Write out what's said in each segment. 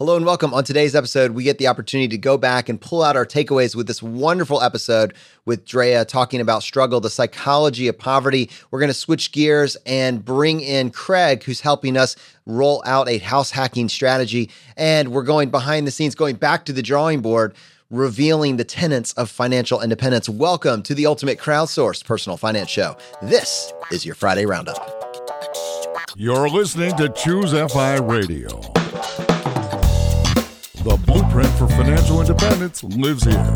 Hello and welcome. On today's episode, we get the opportunity to go back and pull out our takeaways with this wonderful episode with Drea talking about struggle, the psychology of poverty. We're going to switch gears and bring in Craig, who's helping us roll out a house hacking strategy. And we're going behind the scenes, going back to the drawing board revealing the tenets of financial independence. Welcome to the ultimate crowdsourced personal finance show. This is your Friday Roundup. You're listening to Choose FI Radio. The blueprint for financial independence lives here.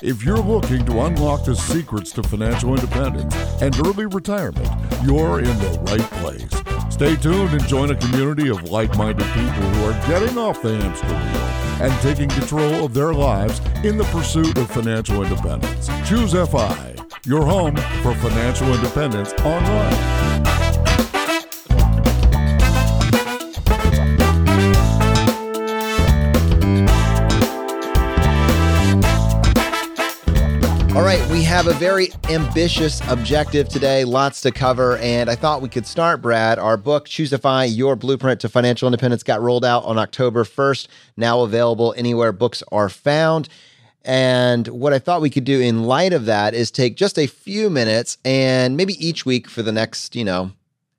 If you're looking to unlock the secrets to financial independence and early retirement, you're in the right place. Stay tuned and join a community of like minded people who are getting off the hamster wheel and taking control of their lives in the pursuit of financial independence. Choose FI your home for financial independence online. All right, we have a very ambitious objective today, lots to cover, and I thought we could start, Brad. Our book, ChooseFI Your Blueprint to Financial Independence, got rolled out on October 1st, now available anywhere books are found. And what I thought we could do in light of that is take just a few minutes and maybe each week for the next, you know,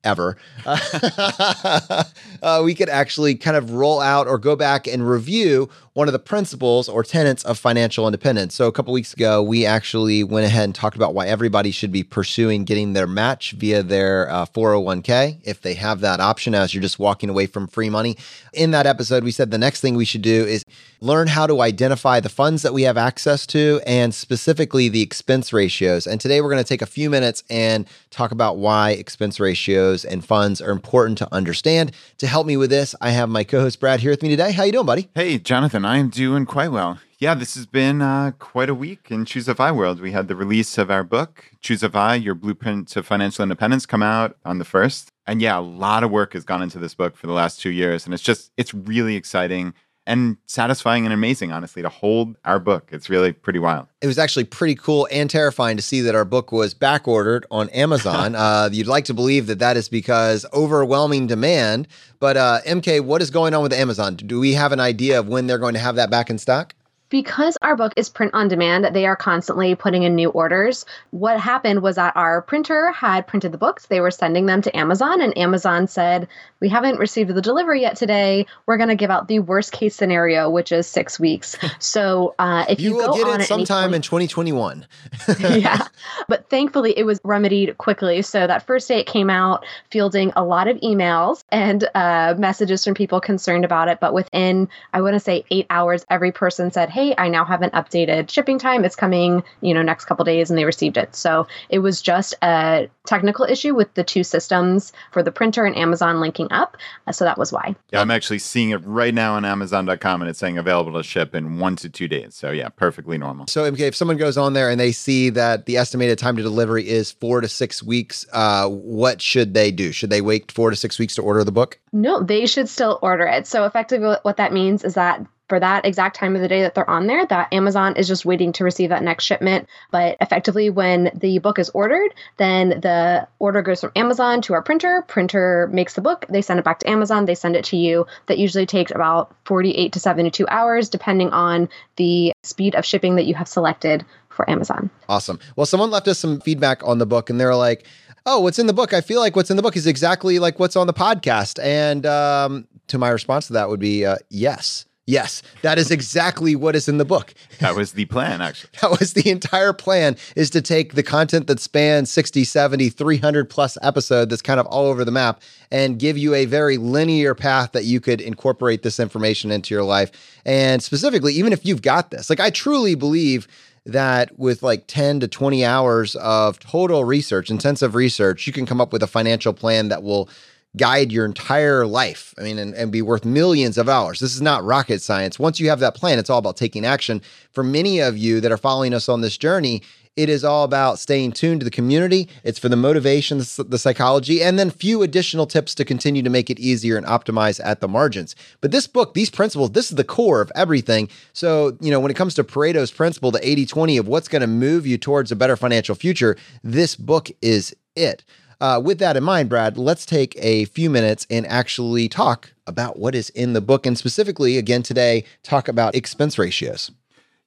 ever, uh, we could actually kind of roll out or go back and review one of the principles or tenets of financial independence. So, a couple weeks ago, we actually went ahead and talked about why everybody should be pursuing getting their match via their uh, 401k if they have that option as you're just walking away from free money. In that episode, we said the next thing we should do is learn how to identify the funds that we have access to and specifically the expense ratios. And today, we're going to take a few minutes and talk about why expense ratios and funds are important to understand. To help me with this, I have my co-host Brad here with me today. How you doing, buddy? Hey, Jonathan. I'm doing quite well. Yeah, this has been uh, quite a week in ChooseFI world. We had the release of our book, ChooseFI, Your Blueprint to Financial Independence, come out on the first. And yeah, a lot of work has gone into this book for the last two years. And it's just, it's really exciting and satisfying and amazing, honestly, to hold our book. It's really pretty wild. It was actually pretty cool and terrifying to see that our book was back ordered on Amazon. uh, you'd like to believe that that is because overwhelming demand. But uh, MK, what is going on with Amazon? Do we have an idea of when they're going to have that back in stock? Because our book is print on demand, they are constantly putting in new orders. What happened was that our printer had printed the books, they were sending them to Amazon, and Amazon said, We haven't received the delivery yet today. We're going to give out the worst case scenario, which is six weeks. So uh, if you, you will get it sometime point, in 2021. yeah. But thankfully, it was remedied quickly. So that first day it came out, fielding a lot of emails and uh, messages from people concerned about it. But within, I want to say, eight hours, every person said, hey, I now have an updated shipping time. It's coming, you know, next couple days, and they received it. So it was just a technical issue with the two systems for the printer and Amazon linking up. Uh, so that was why. Yeah, I'm actually seeing it right now on Amazon.com, and it's saying available to ship in one to two days. So yeah, perfectly normal. So MK, if someone goes on there and they see that the estimated time to delivery is four to six weeks, uh, what should they do? Should they wait four to six weeks to order the book? No, they should still order it. So effectively, what that means is that for that exact time of the day that they're on there, that Amazon is just waiting to receive that next shipment. But effectively, when the book is ordered, then the order goes from Amazon to our printer. Printer makes the book, they send it back to Amazon, they send it to you. That usually takes about 48 to 72 hours, depending on the speed of shipping that you have selected for Amazon. Awesome. Well, someone left us some feedback on the book, and they're like, oh, what's in the book? I feel like what's in the book is exactly like what's on the podcast. And um, to my response to that would be uh, yes. Yes, that is exactly what is in the book. That was the plan, actually. that was the entire plan is to take the content that spans 60, 70, 300 plus episode that's kind of all over the map and give you a very linear path that you could incorporate this information into your life. And specifically, even if you've got this, like I truly believe that with like 10 to 20 hours of total research, intensive research, you can come up with a financial plan that will guide your entire life. I mean, and, and be worth millions of dollars. This is not rocket science. Once you have that plan, it's all about taking action. For many of you that are following us on this journey, It is all about staying tuned to the community. It's for the motivation, the psychology, and then few additional tips to continue to make it easier and optimize at the margins. But this book, these principles, this is the core of everything. So, you know, when it comes to Pareto's principle, the 80 20 of what's going to move you towards a better financial future, this book is it. Uh, with that in mind, Brad, let's take a few minutes and actually talk about what is in the book, and specifically, again, today, talk about expense ratios.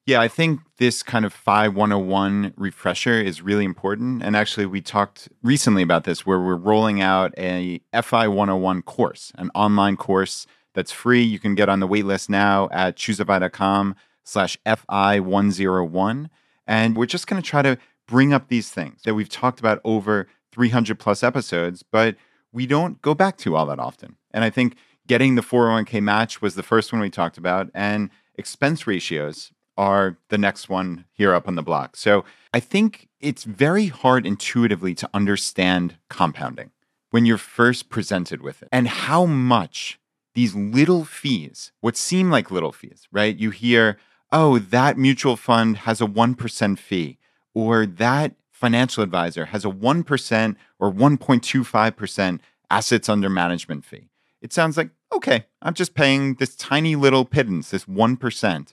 Yeah, I think this kind of FI 101 refresher is really important. And actually, we talked recently about this where we're rolling out a FI 101 course, an online course that's free. You can get on the waitlist now at choosefi.com slash FI 101. And we're just going to try to bring up these things that we've talked about over 300 plus episodes, but we don't go back to all that often. And I think getting the 401k match was the first one we talked about. And expense ratios are the next one here up on the block. So I think it's very hard intuitively to understand compounding when you're first presented with it and how much these little fees, what seem like little fees, right? You hear, oh, that mutual fund has a 1% fee, or that financial advisor has a 1% or 1.25% assets under management fee. It sounds like, okay, I'm just paying this tiny little pittance, this 1%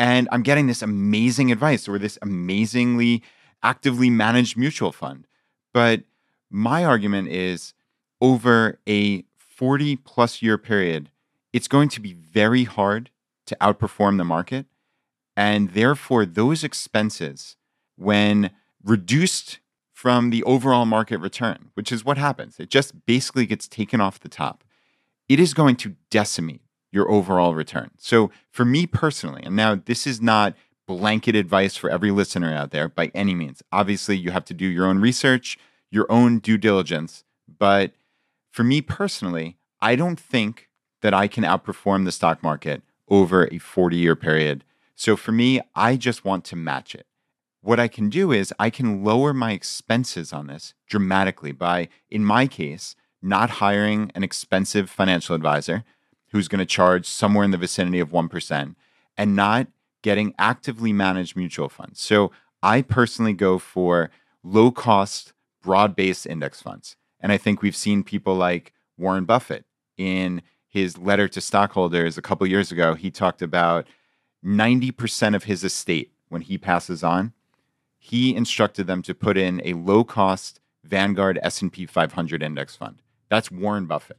and I'm getting this amazing advice or this amazingly actively managed mutual fund. But my argument is over a 40 plus year period, it's going to be very hard to outperform the market. And therefore, those expenses, when reduced from the overall market return, which is what happens, it just basically gets taken off the top, it is going to decimate your overall return. So for me personally, and now this is not blanket advice for every listener out there by any means. Obviously, you have to do your own research, your own due diligence. But for me personally, I don't think that I can outperform the stock market over a 40 year period. So for me, I just want to match it. What I can do is I can lower my expenses on this dramatically by, in my case, not hiring an expensive financial advisor who's going to charge somewhere in the vicinity of 1% and not getting actively managed mutual funds. So I personally go for low cost, broad based index funds. And I think we've seen people like Warren Buffett in his letter to stockholders a couple years ago. He talked about 90% of his estate when he passes on. He instructed them to put in a low cost Vanguard S&P 500 index fund. That's Warren Buffett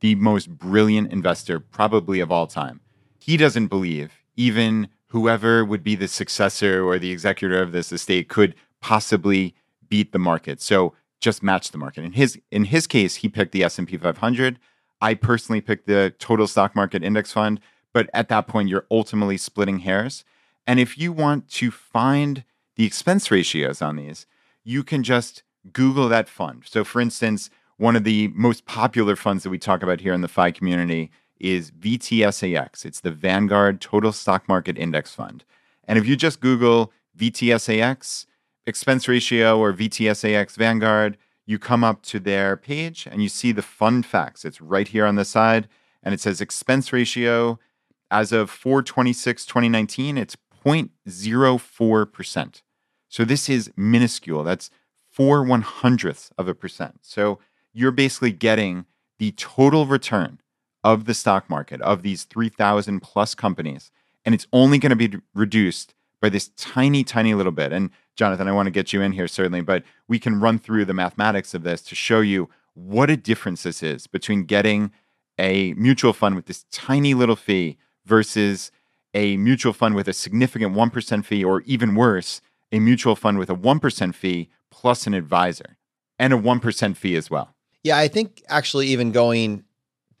the most brilliant investor probably of all time. He doesn't believe even whoever would be the successor or the executor of this estate could possibly beat the market. So just match the market. In his in his case, he picked the S&P 500. I personally picked the total stock market index fund, but at that point you're ultimately splitting hairs. And if you want to find the expense ratios on these, you can just Google that fund. So for instance, one of the most popular funds that we talk about here in the FI community is VTSAX. It's the Vanguard Total Stock Market Index Fund. And if you just Google VTSAX expense ratio or VTSAX Vanguard, you come up to their page and you see the fund facts. It's right here on the side. And it says expense ratio as of 426 2019, it's 0.04%. So this is minuscule. That's four one hundredths of a percent. So you're basically getting the total return of the stock market of these 3,000 plus companies. And it's only going to be reduced by this tiny, tiny little bit. And Jonathan, I want to get you in here certainly, but we can run through the mathematics of this to show you what a difference this is between getting a mutual fund with this tiny little fee versus a mutual fund with a significant 1% fee, or even worse, a mutual fund with a 1% fee plus an advisor and a 1% fee as well. Yeah, I think actually even going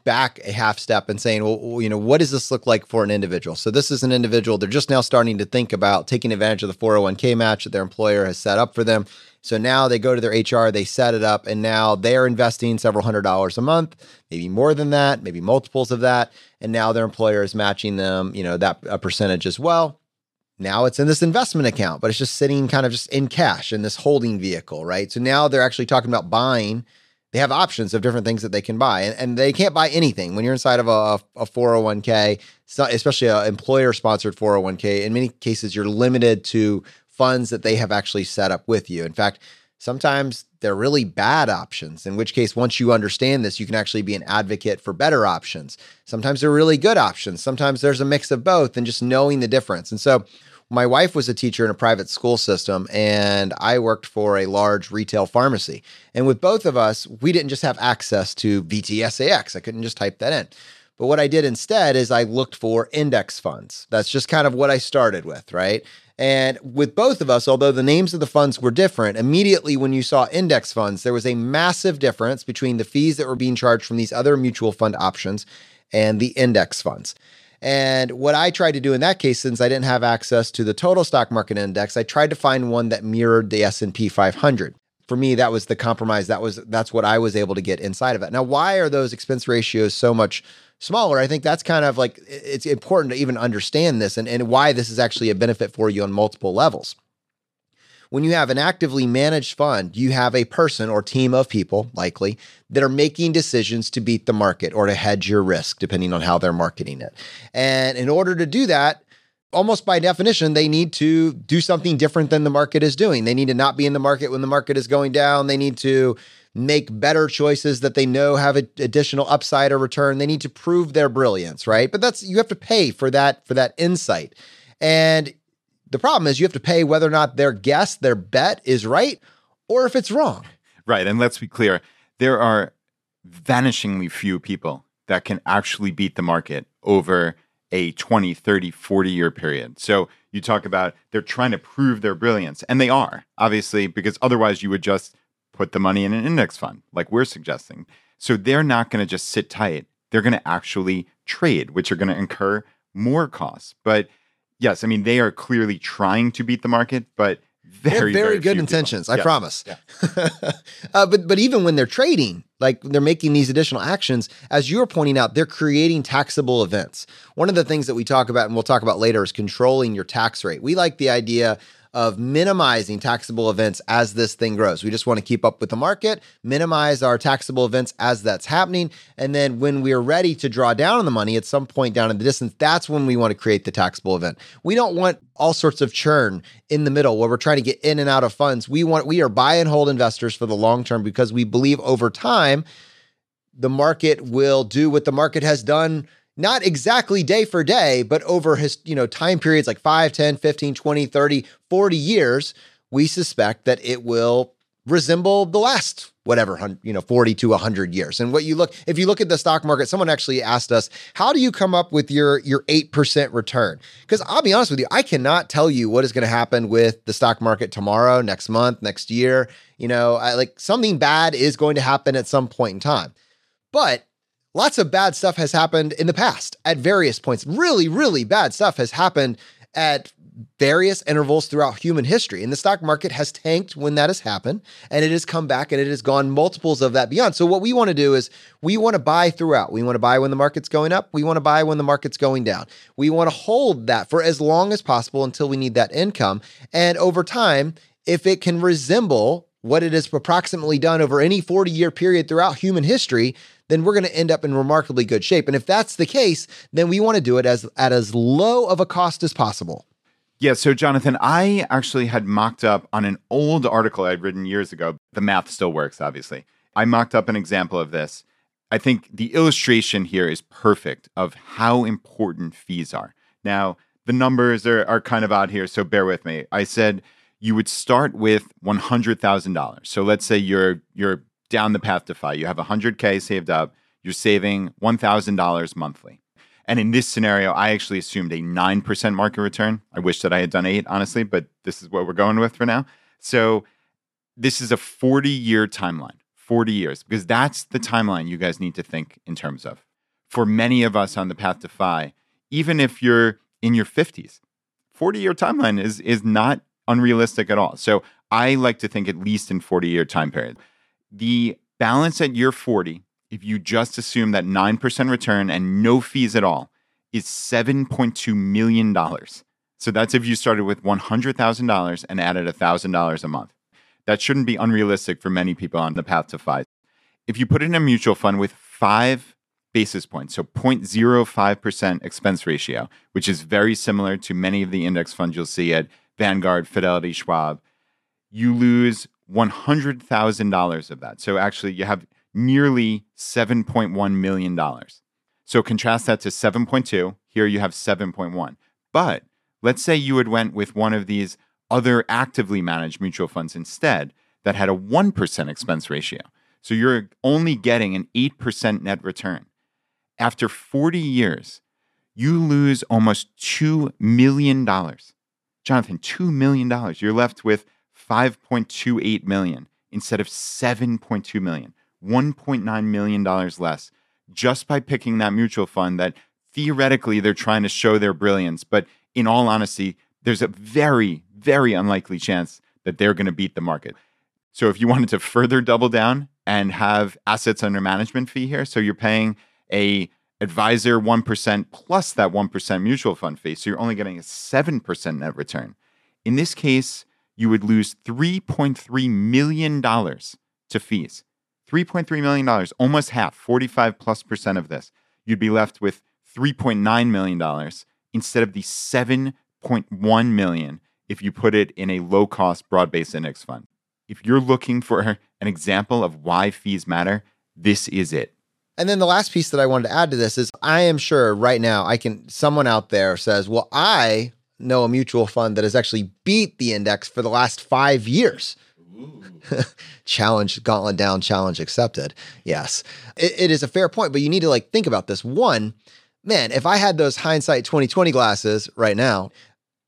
back a half step and saying, well, you know, what does this look like for an individual? So this is an individual. They're just now starting to think about taking advantage of the 401k match that their employer has set up for them. So now they go to their HR, they set it up, and now they're investing several hundred dollars a month, maybe more than that, maybe multiples of that. And now their employer is matching them, you know, that a percentage as well. Now it's in this investment account, but it's just sitting kind of just in cash in this holding vehicle, right? So now they're actually talking about buying they have options of different things that they can buy, and, and they can't buy anything when you're inside of a, a 401k, especially an employer sponsored 401k. In many cases, you're limited to funds that they have actually set up with you. In fact, sometimes they're really bad options, in which case, once you understand this, you can actually be an advocate for better options. Sometimes they're really good options. Sometimes there's a mix of both, and just knowing the difference. And so, my wife was a teacher in a private school system, and I worked for a large retail pharmacy. And with both of us, we didn't just have access to VTSAX. I couldn't just type that in. But what I did instead is I looked for index funds. That's just kind of what I started with, right? And with both of us, although the names of the funds were different, immediately when you saw index funds, there was a massive difference between the fees that were being charged from these other mutual fund options and the index funds. And what I tried to do in that case, since I didn't have access to the total stock market index, I tried to find one that mirrored the S&P 500. For me, that was the compromise. That was that's what I was able to get inside of it. Now, why are those expense ratios so much smaller? I think that's kind of like it's important to even understand this and, and why this is actually a benefit for you on multiple levels when you have an actively managed fund, you have a person or team of people, likely, that are making decisions to beat the market or to hedge your risk, depending on how they're marketing it. And in order to do that, almost by definition, they need to do something different than the market is doing. They need to not be in the market when the market is going down. They need to make better choices that they know have additional upside or return. They need to prove their brilliance, right? But that's you have to pay for that for that insight. And the problem is you have to pay whether or not their guess, their bet is right or if it's wrong. Right. And let's be clear there are vanishingly few people that can actually beat the market over a 20, 30, 40 year period. So you talk about they're trying to prove their brilliance, and they are, obviously, because otherwise you would just put the money in an index fund like we're suggesting. So they're not going to just sit tight. They're going to actually trade, which are going to incur more costs. But yes, I mean they are clearly trying to beat the market, but very, very, very good intentions. People. I promise. Yeah. uh, but but even when they're trading, like they're making these additional actions, as you're pointing out, they're creating taxable events. One of the things that we talk about, and we'll talk about later, is controlling your tax rate. We like the idea of minimizing taxable events as this thing grows. We just want to keep up with the market, minimize our taxable events as that's happening. And then when we're ready to draw down on the money at some point down in the distance, that's when we want to create the taxable event. We don't want all sorts of churn in the middle where we're trying to get in and out of funds. We want we are buy and hold investors for the long term because we believe over time the market will do what the market has done not exactly day for day, but over his, you know, time periods like 5, 10, 15, 20, 30, 40 years, we suspect that it will resemble the last whatever you know 40 to 100 years. And what you look if you look at the stock market someone actually asked us how do you come up with your your 8% return? Because i'll be honest with you i cannot tell you what is going to happen with the stock market tomorrow next month next year. You know I, like something bad is going to happen at some point in time. But lots of bad stuff has happened in the past at various points. Really, really bad stuff has happened at various intervals throughout human history. And the stock market has tanked when that has happened, and it has come back and it has gone multiples of that beyond. So, what we want to do is we want to buy throughout. We want to buy when the market's going up, we want to buy when the market's going down. We want to hold that for as long as possible until we need that income. And over time, if it can resemble what it has approximately done over any 40 year period throughout human history, then we're going to end up in remarkably good shape. And if that's the case, then we want to do it as at as low of a cost as possible. Yeah, so Jonathan, I actually had mocked up on an old article I'd written years ago. The math still works, obviously. I mocked up an example of this. I think the illustration here is perfect of how important fees are. Now, the numbers are, are kind of out here, so bear with me. I said you would start with $100,000. So let's say you're you're down the path to FI. You have 100K saved up, you're saving $1,000 monthly. And in this scenario, I actually assumed a 9% market return. I wish that I had done eight, honestly, but this is what we're going with for now. So this is a 40 year timeline, 40 years, because that's the timeline you guys need to think in terms of. For many of us on the path to FI, even if you're in your 50s, 40 year timeline is, is not unrealistic at all. So I like to think at least in 40 year time period. The balance at year 40, if you just assume that 9% return and no fees at all, is $7.2 million. So that's if you started with $100,000 and added $1,000 a month. That shouldn't be unrealistic for many people on the path to FI. If you put in a mutual fund with five basis points, so 0.05% expense ratio, which is very similar to many of the index funds you'll see at Vanguard, Fidelity, Schwab, you lose $100,000 of that. So actually, you have nearly $7.1 million. So contrast that to 7.2. Here you have 7.1. But let's say you had went with one of these other actively managed mutual funds instead that had a 1% expense ratio. So you're only getting an 8% net return. After 40 years, you lose almost $2 million. Jonathan, $2 million. You're left with 5.28 million instead of 7.2 million. $1.9 million less just by picking that mutual fund that theoretically they're trying to show their brilliance. But in all honesty, there's a very, very unlikely chance that they're going to beat the market. So if you wanted to further double down and have assets under management fee here, so you're paying a advisor 1% plus that 1% mutual fund fee, so you're only getting a 7% net return. In this case, you would lose $3.3 million to fees. $3.3 million, almost half, 45 plus percent of this. You'd be left with $3.9 million instead of the 7.1 million if you put it in a low cost broad based index fund. If you're looking for an example of why fees matter, this is it. And then the last piece that I wanted to add to this is I am sure right now I can someone out there says, "Well, I know a mutual fund that has actually beat the index for the last 5 years." challenge gauntlet down challenge accepted. Yes. It, it is a fair point but you need to like think about this. One man if i had those hindsight 2020 glasses right now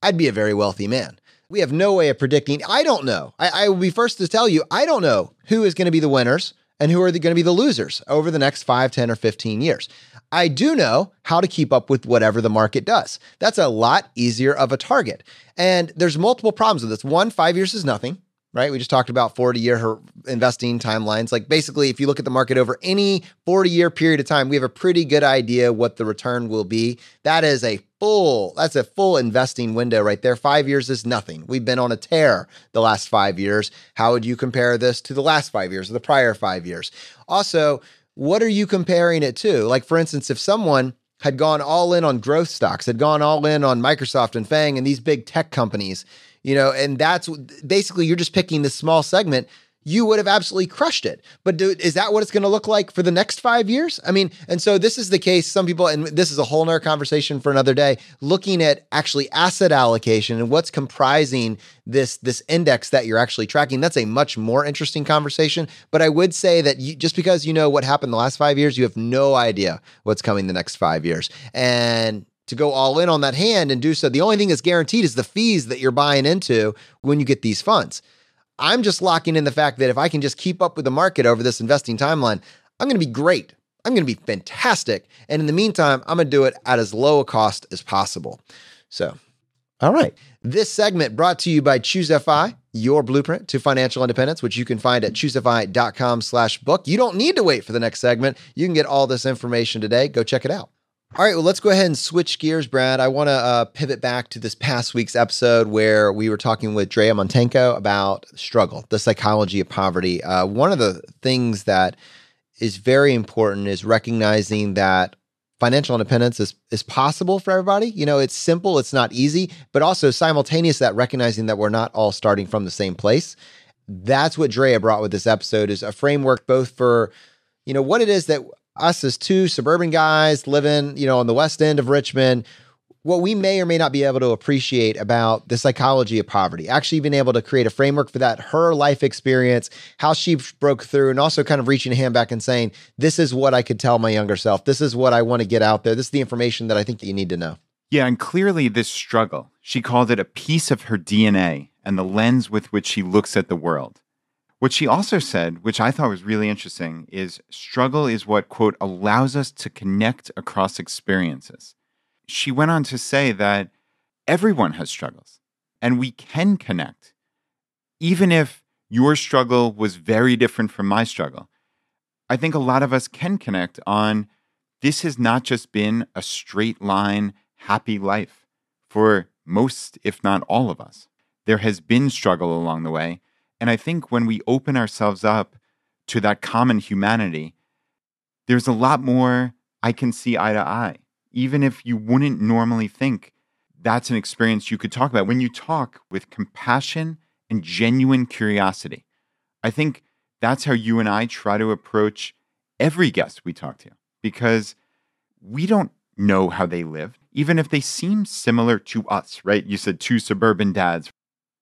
i'd be a very wealthy man. We have no way of predicting. I don't know. I, I will be first to tell you i don't know who is going to be the winners and who are going to be the losers over the next 5 10 or 15 years I do know how to keep up with whatever the market does. That's a lot easier of a target. And there's multiple problems with this. One, five years is nothing right? We just talked about 40 year investing timelines. Like basically, if you look at the market over any 40 year period of time, we have a pretty good idea what the return will be. That is a full, that's a full investing window right there. Five years is nothing. We've been on a tear the last five years. How would you compare this to the last five years or the prior five years? Also, what are you comparing it to? Like, for instance, if someone had gone all in on growth stocks, had gone all in on Microsoft and FANG and these big tech companies, you know, and that's basically you're just picking this small segment. You would have absolutely crushed it. But do, is that what it's going to look like for the next five years? I mean, and so this is the case. Some people, and this is a whole nother conversation for another day, looking at actually asset allocation and what's comprising this this index that you're actually tracking. That's a much more interesting conversation. But I would say that you, just because you know what happened the last five years, you have no idea what's coming the next five years. And to go all in on that hand and do so. The only thing that's guaranteed is the fees that you're buying into when you get these funds. I'm just locking in the fact that if I can just keep up with the market over this investing timeline, I'm going to be great. I'm going to be fantastic. And in the meantime, I'm going to do it at as low a cost as possible. So, all right. This segment brought to you by ChooseFI, your blueprint to financial independence, which you can find at choosefi.com slash book. You don't need to wait for the next segment. You can get all this information today. Go check it out. All right, well, let's go ahead and switch gears, Brad. I want to uh, pivot back to this past week's episode where we were talking with Drea Montenko about struggle, the psychology of poverty. Uh, one of the things that is very important is recognizing that financial independence is, is possible for everybody. You know, it's simple, it's not easy, but also simultaneous that recognizing that we're not all starting from the same place. That's what Drea brought with this episode is a framework both for, you know, what it is that us as two suburban guys living, you know, on the west end of Richmond, what we may or may not be able to appreciate about the psychology of poverty, actually being able to create a framework for that, her life experience, how she broke through, and also kind of reaching a hand back and saying, This is what I could tell my younger self. This is what I want to get out there. This is the information that I think that you need to know. Yeah, and clearly this struggle, she called it a piece of her DNA and the lens with which she looks at the world. What she also said, which I thought was really interesting, is struggle is what, quote, allows us to connect across experiences. She went on to say that everyone has struggles and we can connect, even if your struggle was very different from my struggle. I think a lot of us can connect on this has not just been a straight line, happy life for most, if not all of us. There has been struggle along the way and I think when we open ourselves up to that common humanity, there's a lot more I can see eye to eye. Even if you wouldn't normally think that's an experience you could talk about when you talk with compassion and genuine curiosity. I think that's how you and I try to approach every guest we talk to because we don't know how they live, even if they seem similar to us, right? You said two suburban dads.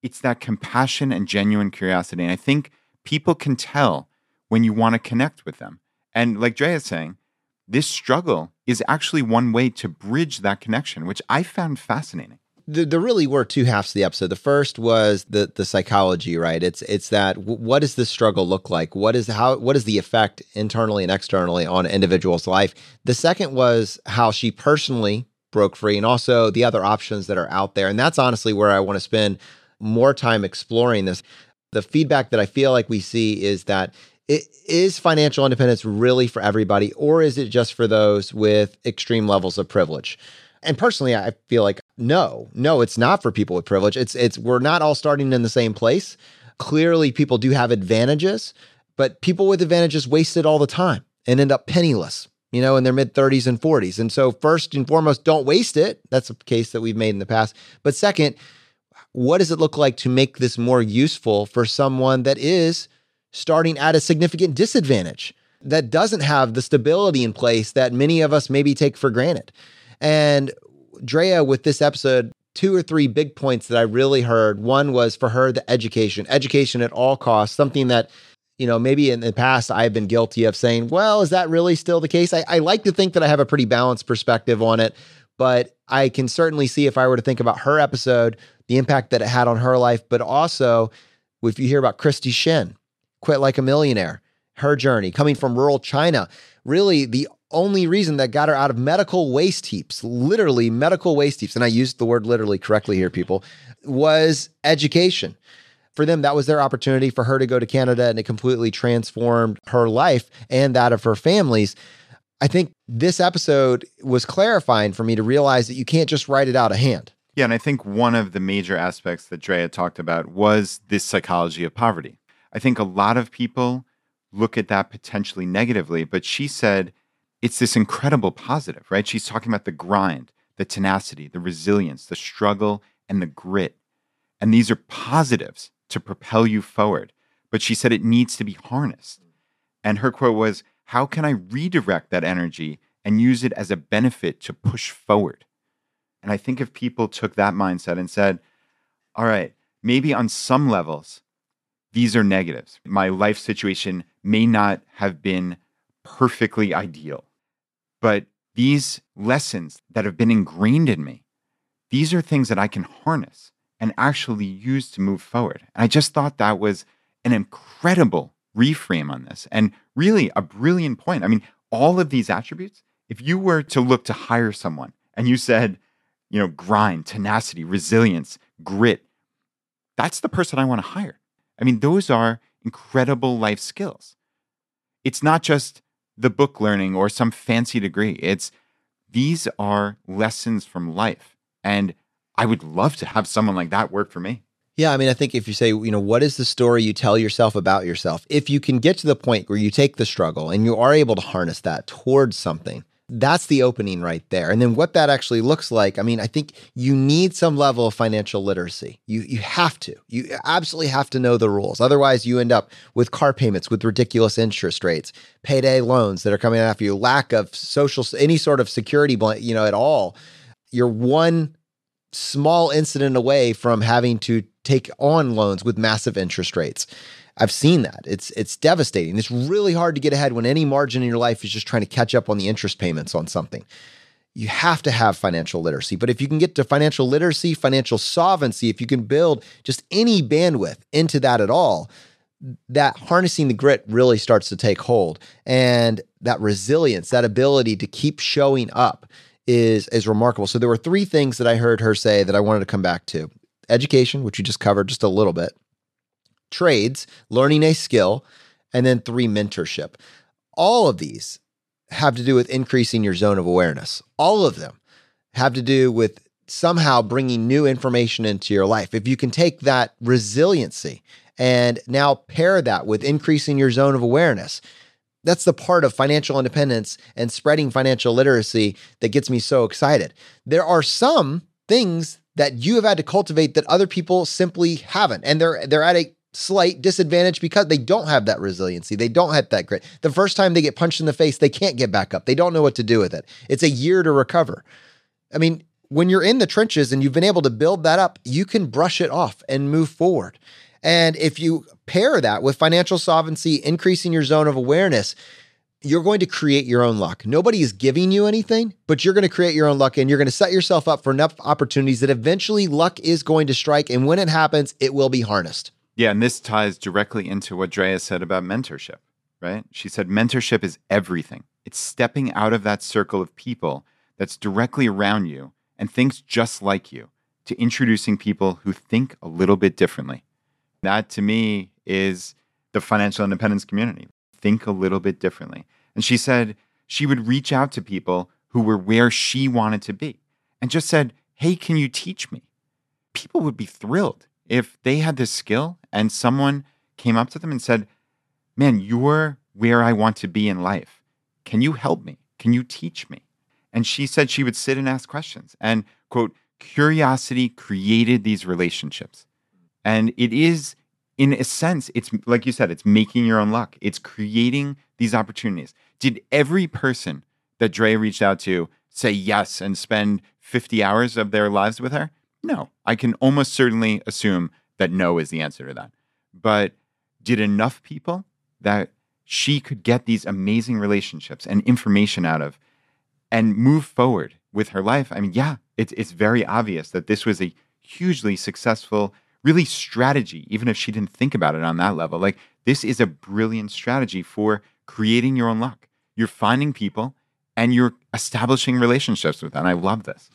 It's that compassion and genuine curiosity. And I think people can tell when you want to connect with them. And like Drea is saying, this struggle is actually one way to bridge that connection, which I found fascinating. There, there really were two halves of the episode. The first was the the psychology, right? It's it's that what does this struggle look like? What is how what is the effect internally and externally on an individual's life? The second was how she personally broke free, and also the other options that are out there. And that's honestly where I want to spend more time exploring this. The feedback that I feel like we see is that it, is financial independence really for everybody, or is it just for those with extreme levels of privilege? And personally, I feel like no, no, it's not for people with privilege. It's it's we're not all starting in the same place. Clearly, people do have advantages, but people with advantages waste it all the time and end up penniless, you know, in their mid 30s and 40s. And so, first and foremost, don't waste it. That's a case that we've made in the past. But second, what does it look like to make this more useful for someone that is starting at a significant disadvantage that doesn't have the stability in place that many of us maybe take for granted. And Drea, with this episode, two or three big points that I really heard. One was for her, the education, education at all costs, something that, you know, maybe in the past I've been guilty of saying, well, is that really still the case? I, I like to think that I have a pretty balanced perspective on it, but I can certainly see if I were to think about her episode, the impact that it had on her life, but also if you hear about Kristy Shen, quit like a millionaire, her journey coming from rural China. Really, the only reason that got her out of medical waste heaps, literally medical waste heaps, and I used the word literally correctly here, people, was education. For them, that was their opportunity for her to go to Canada and it completely transformed her life and that of her families. I think this episode was clarifying for me to realize that you can't just write it out of hand. Yeah, and I think one of the major aspects that Drea talked about was this psychology of poverty. I think a lot of people look at that potentially negatively, but she said it's this incredible positive, right? She's talking about the grind, the tenacity, the resilience, the struggle, and the grit. And these are positives to propel you forward. But she said it needs to be harnessed. And her quote was, How can I redirect that energy and use it as a benefit to push forward? And I think if people took that mindset and said, All right, maybe on some levels, these are negatives. My life situation may not have been perfectly ideal, but these lessons that have been ingrained in me, these are things that I can harness and actually use to move forward. And I just thought that was an incredible reframe on this and really a brilliant point. I mean, all of these attributes, if you were to look to hire someone and you said, you know, grind, tenacity, resilience, grit, that's the person I want to hire. I mean, those are incredible life skills. It's not just the book learning or some fancy degree. It's these are lessons from life. And I would love to have someone like that work for me. Yeah, I mean, I think if you say, you know, what is the story you tell yourself about yourself? If you can get to the point where you take the struggle and you are able to harness that towards something, that's the opening right there. And then what that actually looks like, I mean, I think you need some level of financial literacy. You you have to. You absolutely have to know the rules. Otherwise, you end up with car payments with ridiculous interest rates, payday loans that are coming after you, lack of social any sort of security, you know, at all. You're one small incident away from having to take on loans with massive interest rates. I've seen that. It's it's devastating. It's really hard to get ahead when any margin in your life is just trying to catch up on the interest payments on something. You have to have financial literacy. But if you can get to financial literacy, financial solvency, if you can build just any bandwidth into that at all, that harnessing the grit really starts to take hold. And that resilience, that ability to keep showing up is is remarkable. So there were three things that I heard her say that I wanted to come back to. Education, which you just covered just a little bit trades, learning a skill, and then three, mentorship. All of these have to do with increasing your zone of awareness. All of them have to do with somehow bringing new information into your life. If you can take that resiliency and now pair that with increasing your zone of awareness, that's the part of financial independence and spreading financial literacy that gets me so excited. There are some things that you have had to cultivate that other people simply haven't. And they're they're at a slight disadvantage because they don't have that resiliency. They don't have that grit. The first time they get punched in the face, they can't get back up. They don't know what to do with it. It's a year to recover. I mean, when you're in the trenches and you've been able to build that up, you can brush it off and move forward. And if you pair that with financial solvency, increasing your zone of awareness, you're going to create your own luck. Nobody is giving you anything, but you're going to create your own luck and you're going to set yourself up for enough opportunities that eventually luck is going to strike. And when it happens, it will be harnessed. Yeah, and this ties directly into what Drea said about mentorship, right? She said mentorship is everything. It's stepping out of that circle of people that's directly around you and thinks just like you to introducing people who think a little bit differently. That to me is the financial independence community. Think a little bit differently. And she said she would reach out to people who were where she wanted to be and just said, Hey, can you teach me? People would be thrilled if they had this skill and someone came up to them and said, Man, you're where I want to be in life. Can you help me? Can you teach me? And she said she would sit and ask questions. And, quote, curiosity created these relationships. And it is, in a sense, it's like you said, it's making your own luck, it's creating these opportunities. Did every person that Dre reached out to say yes and spend 50 hours of their lives with her? No, I can almost certainly assume that no is the answer to that. But did enough people that she could get these amazing relationships and information out of and move forward with her life? I mean, yeah, it's, it's very obvious that this was a hugely successful, really strategy, even if she didn't think about it on that level. Like, this is a brilliant strategy for creating your own luck. You're finding people and you're establishing relationships with them. I love this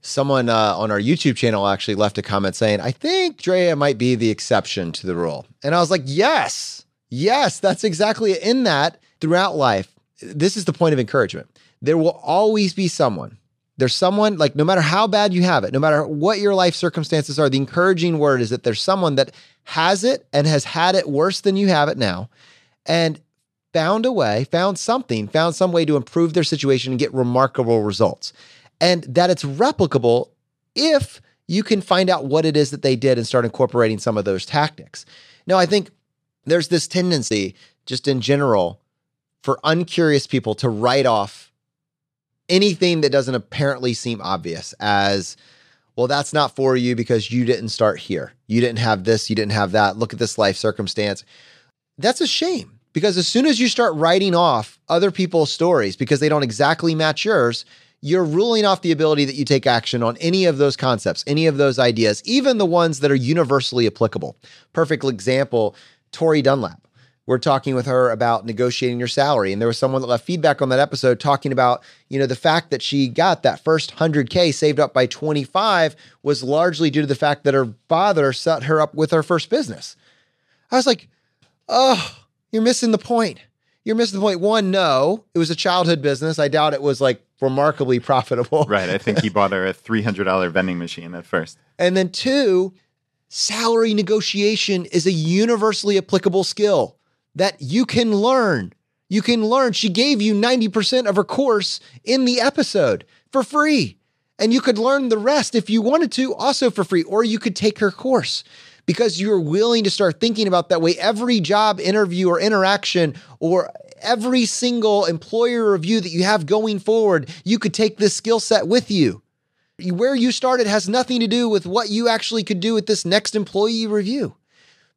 someone uh, on our YouTube channel actually left a comment saying, I think Drea might be the exception to the rule. And I was like, yes, yes, that's exactly in that throughout life. This is the point of encouragement. There will always be someone. There's someone, like, no matter how bad you have it, no matter what your life circumstances are, the encouraging word is that there's someone that has it and has had it worse than you have it now and found a way, found something, found some way to improve their situation and get remarkable results and that it's replicable if you can find out what it is that they did and start incorporating some of those tactics. Now, I think there's this tendency, just in general, for uncurious people to write off anything that doesn't apparently seem obvious as, well, that's not for you because you didn't start here. You didn't have this, you didn't have that. Look at this life circumstance. That's a shame because as soon as you start writing off other people's stories because they don't exactly match yours, you're ruling off the ability that you take action on any of those concepts, any of those ideas, even the ones that are universally applicable. Perfect example Tori Dunlap. We're talking with her about negotiating your salary. And there was someone that left feedback on that episode talking about, you know, the fact that she got that first 100K saved up by 25 was largely due to the fact that her father set her up with her first business. I was like, oh, you're missing the point. You're missing the point. One, no, it was a childhood business. I doubt it was like remarkably profitable. Right. I think he bought her a $300 vending machine at first. And then two, salary negotiation is a universally applicable skill that you can learn. You can learn. She gave you 90% of her course in the episode for free. And you could learn the rest if you wanted to, also for free, or you could take her course because you're willing to start thinking about that way. Every job interview or interaction or every single employer review that you have going forward, you could take this skill set with you. Where you started has nothing to do with what you actually could do with this next employee review.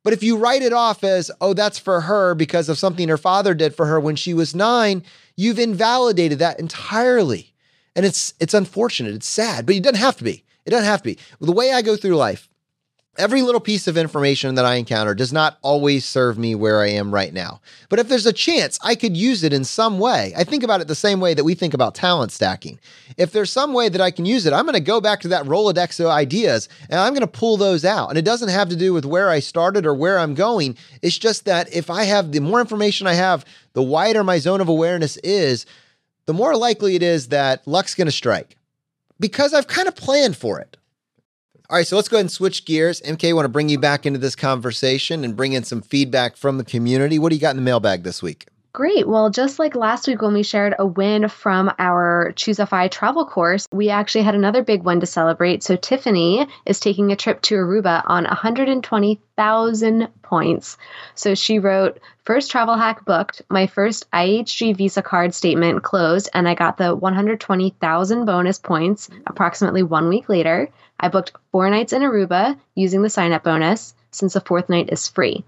But if you write it off as, oh, that's for her because of something her father did for her when she was nine, you've invalidated that entirely. And it's it's unfortunate. It's sad, but it doesn't have to be. It doesn't have to be. The way I go through life, Every little piece of information that I encounter does not always serve me where I am right now. But if there's a chance I could use it in some way, I think about it the same way that we think about talent stacking. If there's some way that I can use it, I'm going to go back to that Rolodex of ideas and I'm going to pull those out. And it doesn't have to do with where I started or where I'm going. It's just that if I have the more information I have, the wider my zone of awareness is, the more likely it is that luck's going to strike because I've kind of planned for it. All right, so let's go ahead and switch gears. MK, I want to bring you back into this conversation and bring in some feedback from the community. What do you got in the mailbag this week? Great. Well, just like last week when we shared a win from our Choose a FI travel course, we actually had another big one to celebrate. So Tiffany is taking a trip to Aruba on 120,000 points. So she wrote, First travel hack booked, my first IHG Visa card statement closed, and I got the 120,000 bonus points approximately one week later. I booked four nights in Aruba using the sign up bonus since the fourth night is free.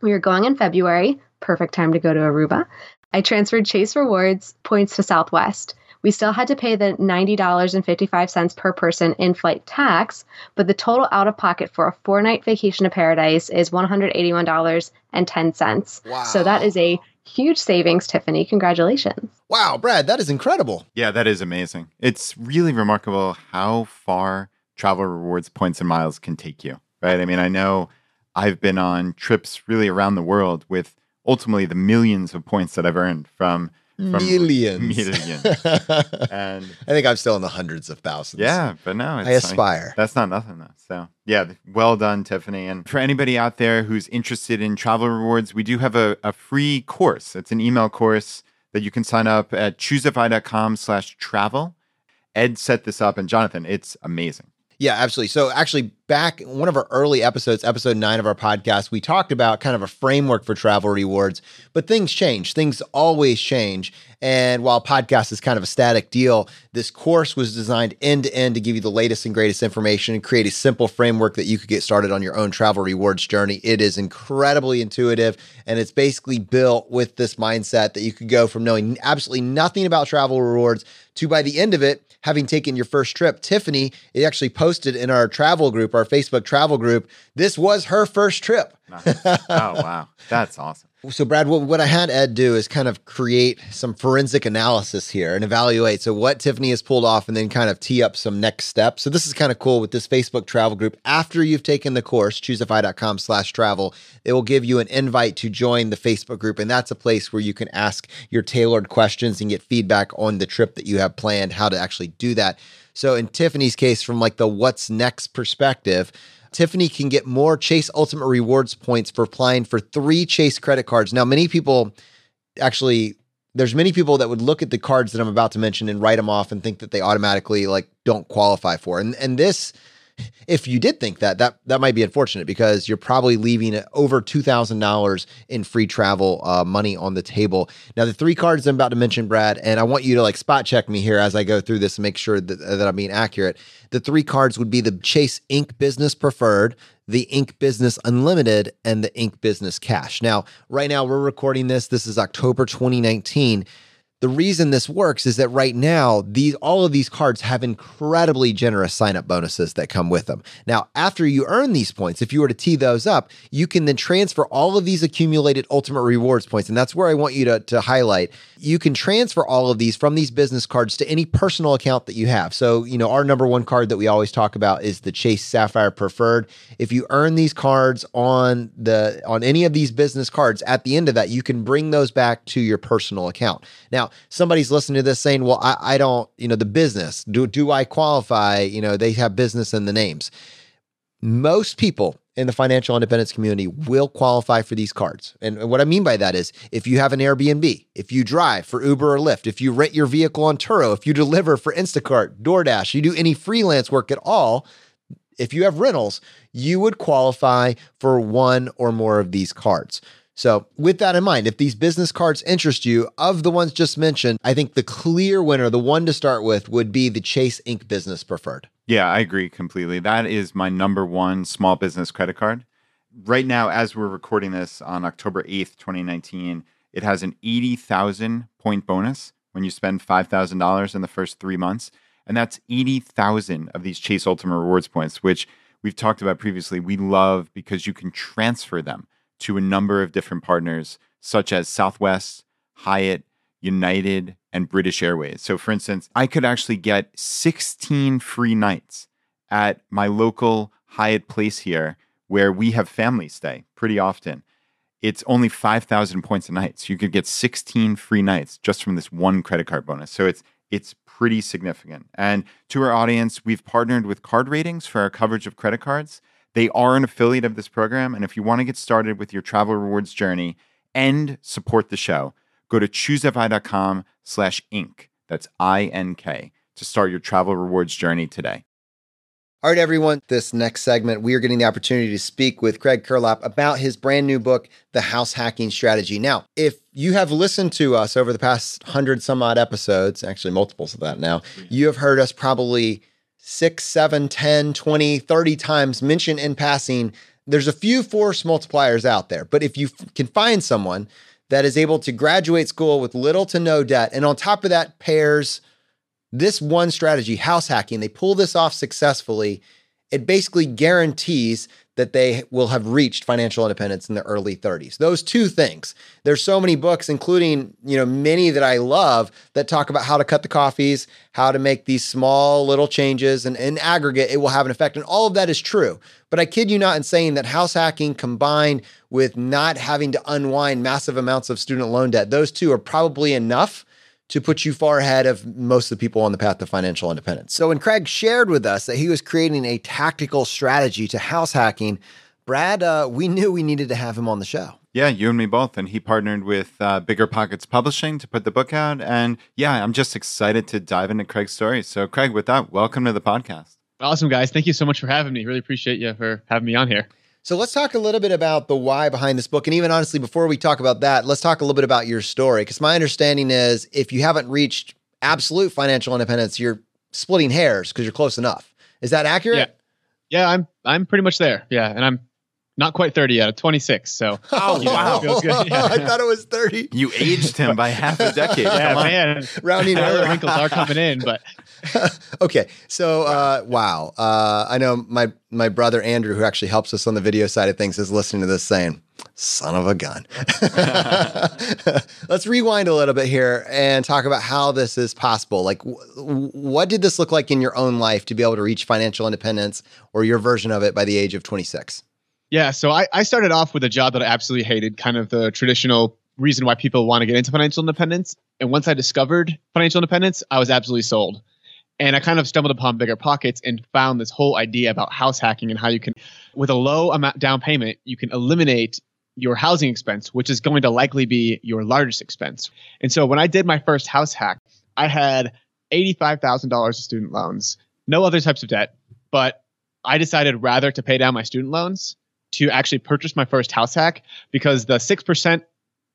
We are going in February perfect time to go to Aruba. I transferred Chase Rewards points to Southwest. We still had to pay the $90.55 per person in flight tax, but the total out of pocket for a four night vacation to paradise is $181.10. Wow. So that is a huge savings, Tiffany. Congratulations. Wow, Brad, that is incredible. Yeah, that is amazing. It's really remarkable how far travel rewards points and miles can take you, right? I mean, I know I've been on trips really around the world with ultimately the millions of points that I've earned from, from millions. millions. and I think I'm still in the hundreds of thousands. yeah, but no, it's I like- aspire. that's not nothing though. So yeah, well done, Tiffany. And for anybody out there who's interested in travel rewards, we do have a, a free course. It's an email course that you can sign up at choosefi.com slash travel. Ed set this up and Jonathan, it's amazing. Yeah, absolutely. So actually back in one of our early episodes, episode 9 of our podcast, we talked about kind of a framework for travel rewards, but things change. Things always change. And while podcast is kind of a static deal, this course was designed end to end to give you the latest and greatest information and create a simple framework that you could get started on your own travel rewards journey. It is incredibly intuitive and it's basically built with this mindset that you could go from knowing absolutely nothing about travel rewards to by the end of it having taken your first trip. Tiffany, it actually posted in our travel group, our Facebook travel group, this was her first trip. Nice. oh wow. That's awesome. So, Brad, what, what I had Ed do is kind of create some forensic analysis here and evaluate. So, what Tiffany has pulled off, and then kind of tee up some next steps. So, this is kind of cool with this Facebook travel group. After you've taken the course, choosefi.com slash travel, it will give you an invite to join the Facebook group. And that's a place where you can ask your tailored questions and get feedback on the trip that you have planned, how to actually do that. So, in Tiffany's case, from like the what's next perspective, Tiffany can get more Chase Ultimate Rewards points for applying for three Chase credit cards. Now, many people actually, there's many people that would look at the cards that I'm about to mention and write them off and think that they automatically like don't qualify for. And and this, if you did think that, that that might be unfortunate because you're probably leaving over two thousand dollars in free travel uh, money on the table. Now, the three cards I'm about to mention, Brad, and I want you to like spot check me here as I go through this and make sure that, that I'm being accurate. The three cards would be the Chase Ink Business Preferred, the Ink Business Unlimited, and the Ink Business Cash. Now, right now we're recording this. This is October 2019 the reason this works is that right now these all of these cards have incredibly generous sign up bonuses that come with them. Now, after you earn these points, if you were to tee those up, you can then transfer all of these accumulated ultimate rewards points and that's where I want you to to highlight. You can transfer all of these from these business cards to any personal account that you have. So, you know, our number one card that we always talk about is the Chase Sapphire Preferred. If you earn these cards on the on any of these business cards at the end of that, you can bring those back to your personal account. Now, somebody's listening to this saying, well, I, I don't, you know, the business, do, do I qualify? You know, they have business in the names. Most people in the financial independence community will qualify for these cards. And what I mean by that is if you have an Airbnb, if you drive for Uber or Lyft, if you rent your vehicle on Turo, if you deliver for Instacart, DoorDash, you do any freelance work at all, if you have rentals, you would qualify for one or more of these cards. So, with that in mind, if these business cards interest you, of the ones just mentioned, I think the clear winner, the one to start with, would be the Chase Ink Business Preferred. Yeah, I agree completely. That is my number one small business credit card. Right now, as we're recording this on October 8th, 2019, it has an 80,000 point bonus when you spend $5,000 in the first three months. And that's 80,000 of these Chase Ultimate Rewards points, which we've talked about previously. We love because you can transfer them to a number of different partners, such as Southwest, Hyatt, United, and British Airways. So, for instance, I could actually get 16 free nights at my local Hyatt place here where we have family stay pretty often. It's only 5,000 points a night. So you could get 16 free nights just from this one credit card bonus. So it's it's pretty significant. And to our audience, we've partnered with Card Ratings for our coverage of credit cards. They are an affiliate of this program. And if you want to get started with your travel rewards journey and support the show, go to choosefi.com slash ink. That's I-N-K to start your travel rewards journey today. All right, everyone. This next segment, we are getting the opportunity to speak with Craig Curelop about his brand new book, The House Hacking Strategy. Now, if you have listened to us over the past hundred some odd episodes, actually multiples of that now, you have heard us probably six, seven, 10, 20, 30 times mention in passing. There's a few force multipliers out there, but if you f- can find someone that is able to graduate school with little to no debt, and on top of that, pairs this one strategy, house hacking, they pull this off successfully, it basically guarantees that they will have reached financial independence in the early 30s. Those two things. There's so many books including, you know, many that I love that talk about how to cut the coffees, how to make these small little changes and in aggregate it will have an effect and all of that is true. But I kid you not in saying that house hacking combined with not having to unwind massive amounts of student loan debt, those two are probably enough to put you far ahead of most of the people on the path to financial independence. So when Craig shared with us that he was creating a tactical strategy to house hacking, Brad, uh, we knew we needed to have him on the show. Yeah, you and me both. And he partnered with uh, Bigger Pockets Publishing to put the book out. And yeah, I'm just excited to dive into Craig's story. So, Craig, with that, welcome to the podcast. Awesome, guys. Thank you so much for having me. Really appreciate you for having me on here. So let's talk a little bit about the why behind this book. And even honestly, before we talk about that, let's talk a little bit about your story. Because my understanding is if you haven't reached absolute financial independence, you're splitting hairs because you're close enough. Is that accurate? Yeah. Yeah, I'm I'm pretty much there. Yeah. And I'm not quite 30 yet. I'm 26. So oh wow, feels good. Yeah. I thought it was 30. You aged him by half a decade. yeah, man. Rounding error wrinkles are coming in, but okay. So uh, wow, uh, I know my my brother Andrew, who actually helps us on the video side of things, is listening to this saying, "Son of a gun." Let's rewind a little bit here and talk about how this is possible. Like, w- what did this look like in your own life to be able to reach financial independence, or your version of it by the age of 26? Yeah, so I, I started off with a job that I absolutely hated, kind of the traditional reason why people want to get into financial independence. And once I discovered financial independence, I was absolutely sold. And I kind of stumbled upon Bigger Pockets and found this whole idea about house hacking and how you can, with a low amount down payment, you can eliminate your housing expense, which is going to likely be your largest expense. And so when I did my first house hack, I had $85,000 of student loans, no other types of debt, but I decided rather to pay down my student loans to actually purchase my first house hack because the 6%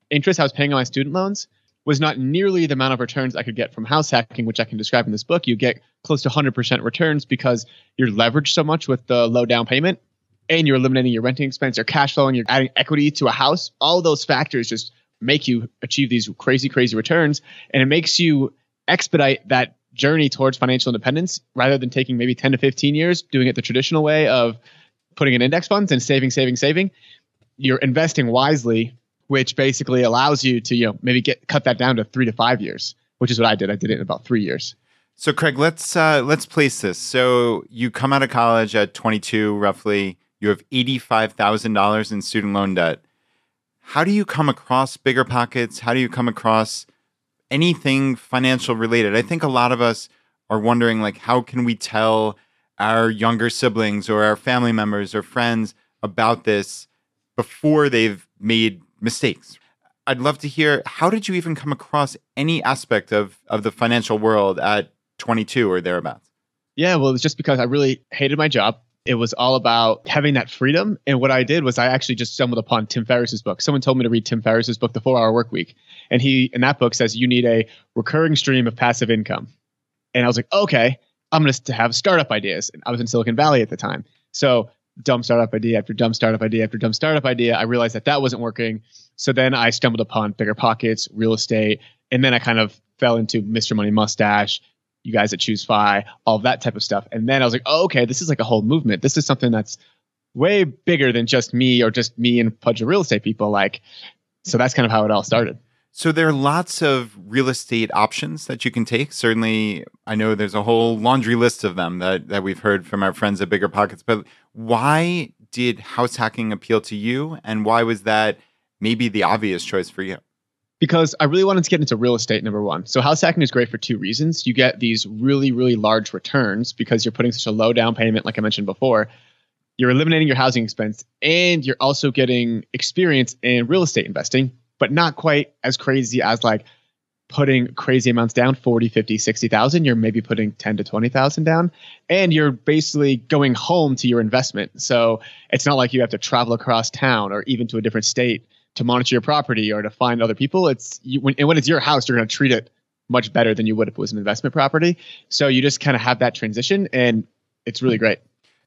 interest I was paying on my student loans was not nearly the amount of returns I could get from house hacking, which I can describe in this book. You get close to 100% returns because you're leveraged so much with the low down payment and you're eliminating your renting expense, your cash flow, and you're adding equity to a house. All those factors just make you achieve these crazy, crazy returns. And it makes you expedite that journey towards financial independence rather than taking maybe 10 to 15 years doing it the traditional way of putting in index funds and saving, saving, saving. You're investing wisely, which basically allows you to, you know, maybe get cut that down to three to five years, which is what I did. I did it in about three years. So, Craig, let's uh, let's place this. So, you come out of college at 22, roughly. You have eighty-five thousand dollars in student loan debt. How do you come across bigger pockets? How do you come across anything financial related? I think a lot of us are wondering, like, how can we tell our younger siblings or our family members or friends about this before they've made mistakes. I'd love to hear how did you even come across any aspect of of the financial world at 22 or thereabouts? Yeah, well, it was just because I really hated my job. It was all about having that freedom. And what I did was I actually just stumbled upon Tim Ferriss's book. Someone told me to read Tim Ferriss's book, The Four Hour Work Week. And he, in that book, says you need a recurring stream of passive income. And I was like, okay. I'm going to have startup ideas. And I was in Silicon Valley at the time. So dumb startup idea after dumb startup idea after dumb startup idea. I realized that that wasn't working. So then I stumbled upon bigger pockets, real estate, and then I kind of fell into Mr. Money Mustache, you guys at ChooseFI, all that type of stuff. And then I was like, oh, okay, this is like a whole movement. This is something that's way bigger than just me or just me and a bunch of real estate people. Like, so that's kind of how it all started. So there are lots of real estate options that you can take. Certainly, I know there's a whole laundry list of them that, that we've heard from our friends at Bigger Pockets. But why did house hacking appeal to you? And why was that maybe the obvious choice for you? Because I really wanted to get into real estate, number one. So, house hacking is great for two reasons. You get these really, really large returns because you're putting such a low down payment, like I mentioned before. You're eliminating your housing expense, and you're also getting experience in real estate investing but not quite as crazy as like putting crazy amounts down 40 50 60000 you're maybe putting 10 to 20000 down and you're basically going home to your investment. So it's not like you have to travel across town or even to a different state to monitor your property or to find other people. It's you, when, and when it's your house you're going to treat it much better than you would if it was an investment property. So you just kind of have that transition and it's really great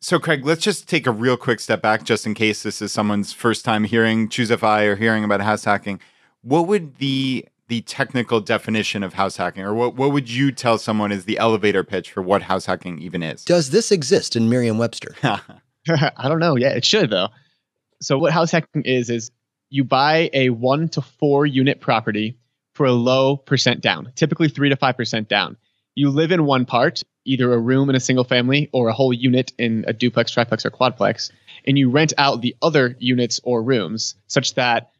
so, Craig, let's just take a real quick step back just in case this is someone's first time hearing ChooseFI or hearing about house hacking. What would the the technical definition of house hacking, or what, what would you tell someone is the elevator pitch for what house hacking even is? Does this exist in Merriam Webster? I don't know. Yeah, it should though. So what house hacking is is you buy a one to four unit property for a low percent down, typically three to five percent down. You live in one part either a room in a single family or a whole unit in a duplex, triplex, or quadplex, and you rent out the other units or rooms such that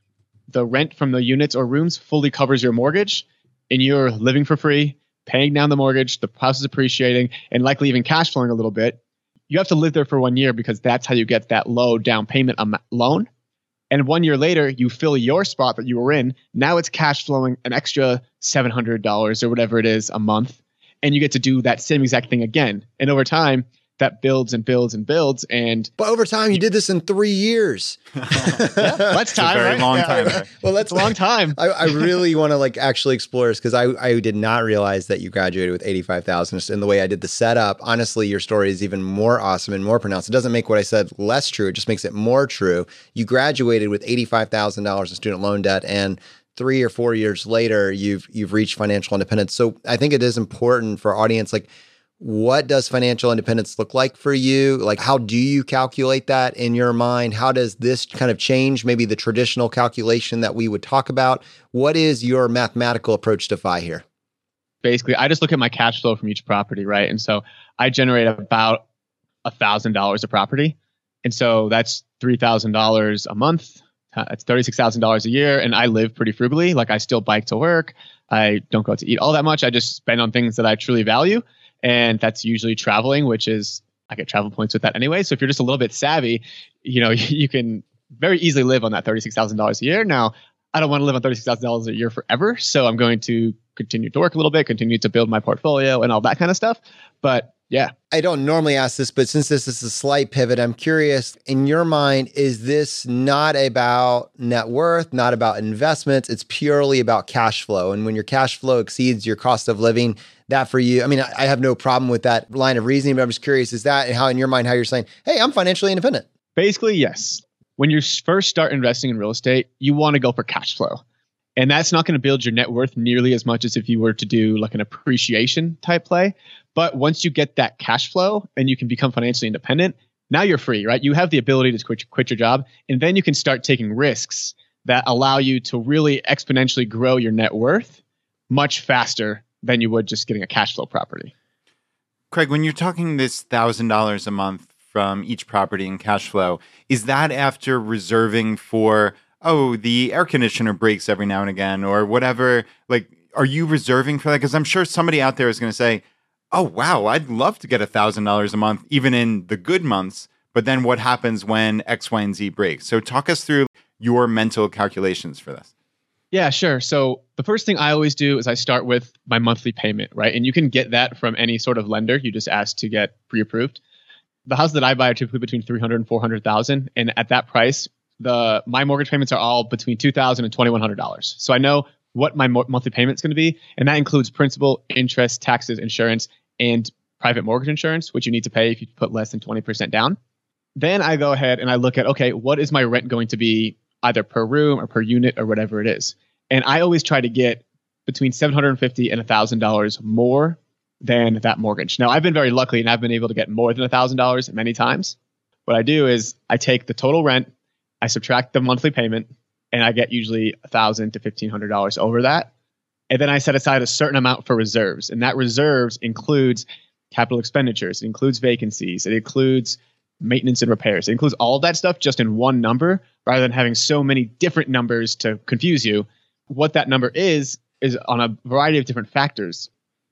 the rent from the units or rooms fully covers your mortgage and you're living for free, paying down the mortgage, the house is appreciating, and likely even cash flowing a little bit. You have to live there for one year because that's how you get that low down payment loan. And one year later, you fill your spot that you were in. Now it's cash flowing an extra $700 or whatever it is a month and you get to do that same exact thing again. And over time, that builds and builds and builds. And but over time, you did this in three years. yeah, that's time. a very right? long Yeah. time. well, that's a long time. I, I really want to like actually explore this because I, I did not realize that you graduated with 85,000 in the way I did the setup. Honestly, your story is even more awesome and more pronounced. It doesn't make what I said less true. It just makes it more true. You graduated with $85,000 in student loan debt and three or four years later, you've, you've reached financial independence. So I think it is important for audience, like, what does financial independence look like for you? Like, how do you calculate that in your mind? How does this kind of change maybe the traditional calculation that we would talk about? What is your mathematical approach to FI here? Basically, I just look at my cash flow from each property, right? And so I generate about a thousand dollars a property, and so that's three thousand dollars a month. Uh, It's thirty six thousand dollars a year, and I live pretty frugally. Like I still bike to work. I don't go out to eat all that much. I just spend on things that I truly value, and that's usually traveling, which is I get travel points with that anyway. So if you're just a little bit savvy, you know you can very easily live on that thirty six thousand dollars a year. Now I don't want to live on thirty six thousand dollars a year forever, so I'm going to continue to work a little bit, continue to build my portfolio and all that kind of stuff. But yeah, I don't normally ask this, but since this is a slight pivot, I'm curious in your mind, is this not about net worth, not about investments? It's purely about cash flow. And when your cash flow exceeds your cost of living, that for you, I mean, I have no problem with that line of reasoning, but I'm just curious, is that how in your mind, how you're saying, hey, I'm financially independent? basically yes. When you first start investing in real estate, you want to go for cash flow. And that's not going to build your net worth nearly as much as if you were to do like an appreciation type play. But once you get that cash flow and you can become financially independent, now you're free, right? You have the ability to quit, quit your job and then you can start taking risks that allow you to really exponentially grow your net worth much faster than you would just getting a cash flow property. Craig, when you're talking this thousand dollars a month from each property in cash flow, is that after reserving for oh the air conditioner breaks every now and again or whatever? Like, are you reserving for that? Because I'm sure somebody out there is going to say, oh wow, I'd love to get a thousand dollars a month even in the good months. But then what happens when X, Y, and Z breaks? So talk us through your mental calculations for this. Yeah, sure. So the first thing I always do is I start with my monthly payment, right? And you can get that from any sort of lender. You just ask to get pre-approved. The houses that I buy are typically between 300 and 400,000 and at that price, the my mortgage payments are all between 2,000 and 2,100 dollars. So I know what my mo- monthly payment is going to be, and that includes principal, interest, taxes, insurance, and private mortgage insurance, which you need to pay if you put less than 20% down. Then I go ahead and I look at okay, what is my rent going to be either per room or per unit or whatever it is. And I always try to get between 750 and $1,000 more than that mortgage. Now, I've been very lucky and I've been able to get more than $1,000 many times. What I do is I take the total rent, I subtract the monthly payment, and I get usually $1,000 to $1,500 over that. And then I set aside a certain amount for reserves. And that reserves includes capital expenditures, it includes vacancies, it includes maintenance and repairs. It includes all that stuff just in one number rather than having so many different numbers to confuse you. What that number is, is on a variety of different factors.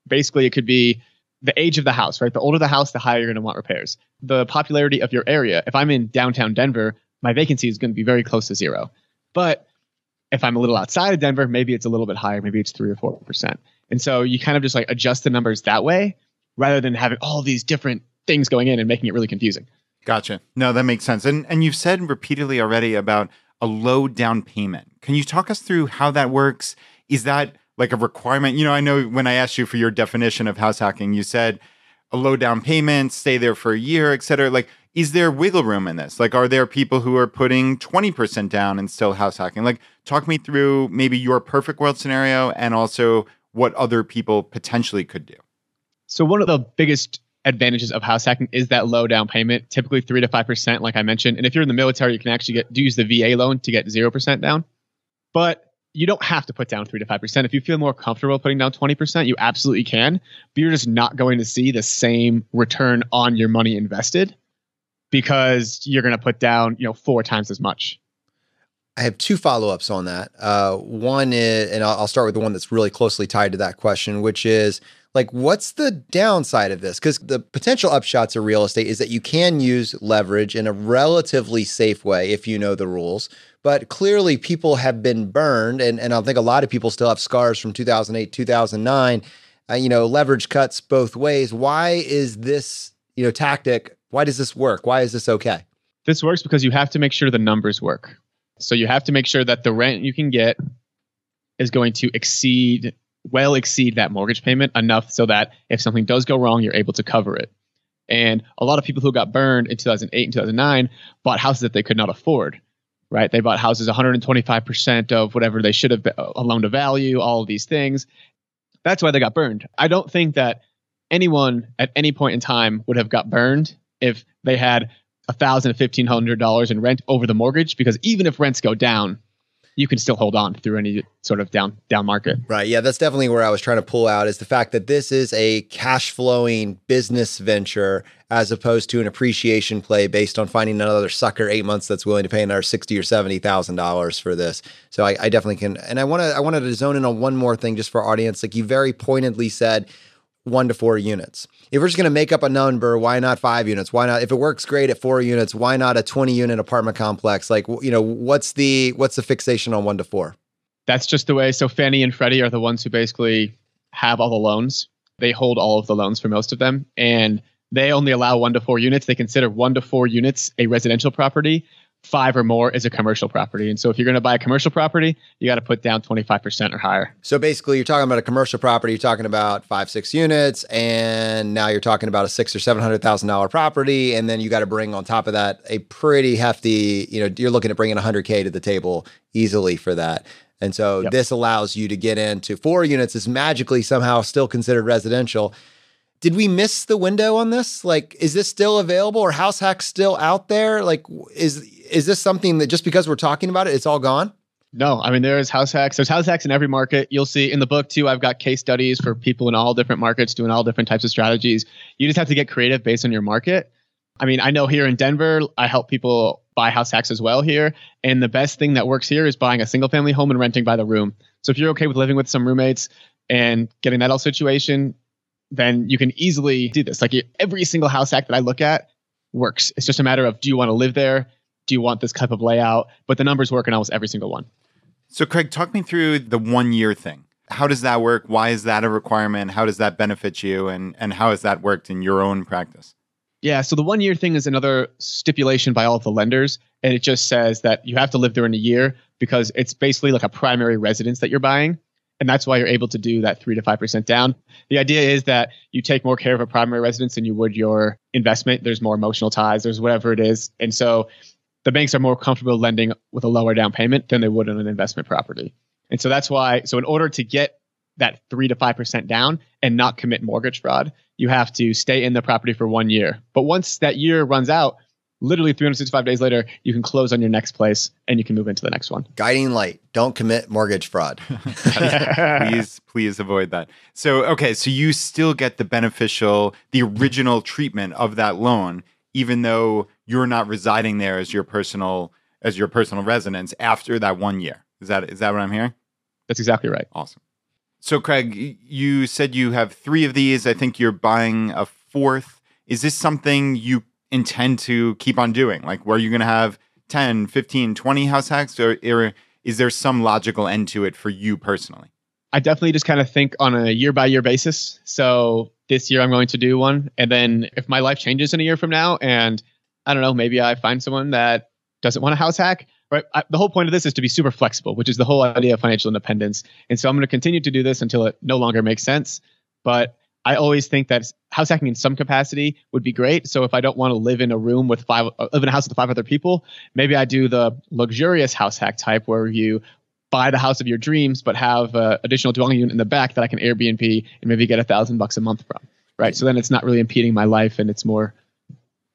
Basically, it could be the age of the house, right? The older the house, the higher you're going to want repairs. The popularity of your area. If I'm in downtown Denver, my vacancy is going to be very close to zero. But If I'm a little outside of Denver, maybe it's a little bit higher. Maybe it's three or four percent. And so you kind of just like adjust the numbers that way rather than having all these different things going in and making it really confusing. Gotcha. No, that makes sense. And and you've said repeatedly already about a low down payment. Can you talk us through how that works? Is that like a requirement? You know, I know when I asked you for your definition of house hacking, you said a low down payment, stay there for a year, et cetera. Like, is there wiggle room in this? Like, are there people who are putting 20% down and still house hacking? Like, talk me through maybe your perfect world scenario and also what other people potentially could do. So, one of the biggest advantages of house hacking is that low down payment, typically three to five percent, like I mentioned. And if you're in the military, you can actually get use the VA loan to get zero percent down. But you don't have to put down three to five percent. If you feel more comfortable putting down twenty percent, you absolutely can. But you're just not going to see the same return on your money invested because you're going to put down, you know, four times as much. I have two follow ups on that. Uh, one is, and I'll, I'll start with the one that's really closely tied to that question, which is like, what's the downside of this? Because the potential upshots of real estate is that you can use leverage in a relatively safe way if you know the rules. But clearly, people have been burned, and, and I think a lot of people still have scars from 2008, 2009. Uh, you know, leverage cuts both ways. Why is this, you know, tactic? Why does this work? Why is this okay? This works because you have to make sure the numbers work. So you have to make sure that the rent you can get is going to exceed, well exceed that mortgage payment enough so that if something does go wrong, you're able to cover it. And a lot of people who got burned in 2008 and 2009 bought houses that they could not afford, right? They bought houses 125% of whatever they should have been, a loan to value, all of these things. That's why they got burned. I don't think that anyone at any point in time would have got burned if they had a thousand to fifteen hundred dollars in rent over the mortgage because even if rents go down, you can still hold on through any sort of down down market. Right. Yeah, that's definitely where I was trying to pull out is the fact that this is a cash flowing business venture as opposed to an appreciation play based on finding another sucker eight months that's willing to pay another sixty or seventy thousand dollars for this. So I, I definitely can. And I want to I wanted to zone in on one more thing just for our audience. Like you very pointedly said, one to four units. If we're just going to make up a number, why not five units? Why not? If it works great at four units, why not a 20 unit apartment complex? Like, you know, what's the, what's the fixation on one to four? That's just the way. So Fannie and Freddie are the ones who basically have all the loans. They hold all of the loans for most of them. And they only allow one to four units. They consider one to four units a residential property five or more is a commercial property. And so if you're going to buy a commercial property, you got to put down 25% or higher. So basically, you're talking about a commercial property, you're talking about five, six units, and now you're talking about a six or seven hundred thousand dollar property, and then you got to bring on top of that a pretty hefty, you know, you're looking at bringing 100k to the table easily for that. And so yep. this allows you to get into four units is magically somehow still considered residential did we miss the window on this? Like, is this still available or house hacks still out there? Like, is is this something that just because we're talking about it, it's all gone? No, I mean there's house hacks. There's house hacks in every market. You'll see in the book too. I've got case studies for people in all different markets doing all different types of strategies. You just have to get creative based on your market. I mean, I know here in Denver, I help people buy house hacks as well here. And the best thing that works here is buying a single family home and renting by the room. So if you're okay with living with some roommates and getting that all situation, then you can easily do this. Like every single house hack that I look at works. It's just a matter of do you want to live there? Do you want this type of layout? But the numbers work in almost every single one. So, Craig, talk me through the one year thing. How does that work? Why is that a requirement? How does that benefit you? And, and how has that worked in your own practice? Yeah, so the one year thing is another stipulation by all of the lenders. And it just says that you have to live there in a year because it's basically like a primary residence that you're buying and that's why you're able to do that three to five percent down. The idea is that you take more care of a primary residence than you would your investment. There's more emotional ties. There's whatever it is, and so the banks are more comfortable lending with a lower down payment than they would on an investment property. And so that's why. So in order to get that three to five percent down and not commit mortgage fraud, you have to stay in the property for one year. But once that year runs out, literally 365 days later, you can close on your next place and you can move into the next one. Guiding light: don't commit mortgage fraud. please, please avoid that. So, okay, so you still get the beneficial, the original treatment of that loan, even though you're not residing there as your personal as your personal residence after that one year. Is that is that what I'm hearing? That's exactly right. Awesome. So, Craig, you said you have three of these. I think you're buying a fourth. Is this something you intend to keep on doing? Like, were you going to have 10, 15, 20 house hacks? Or, or is there some logical end to it for you personally? I definitely just kind of think on a year by year basis. So this year I'm going to do one. And then if my life changes in a year from now and I don't know, maybe I find someone that doesn't want a house hack, right? I, the whole point of this is to be super flexible, which is the whole idea of financial independence. And so I'm going to continue to do this until it no longer makes sense. But I always think that house hacking in some capacity would be great. So if I don't want to live in a room with five, uh, live in a house with five other people, maybe I do the luxurious house hack type where you buy the house of your dreams, but have an additional dwelling unit in the back that I can Airbnb and maybe get a thousand bucks a month from. Right. So then it's not really impeding my life and it's more.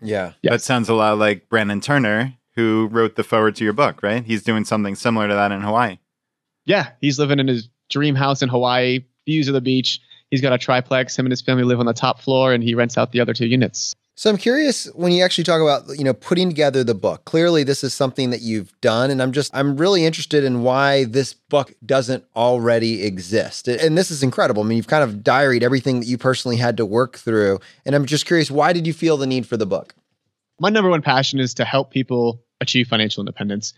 Yeah. Yeah. That sounds a lot like Brandon Turner, who wrote the forward to your book, right? He's doing something similar to that in Hawaii. Yeah. He's living in his dream house in Hawaii, views of the beach. He's got a triplex. Him and his family live on the top floor and he rents out the other two units. So I'm curious when you actually talk about, you know, putting together the book. Clearly this is something that you've done and I'm just I'm really interested in why this book doesn't already exist. And this is incredible. I mean, you've kind of diaried everything that you personally had to work through and I'm just curious why did you feel the need for the book? My number one passion is to help people achieve financial independence,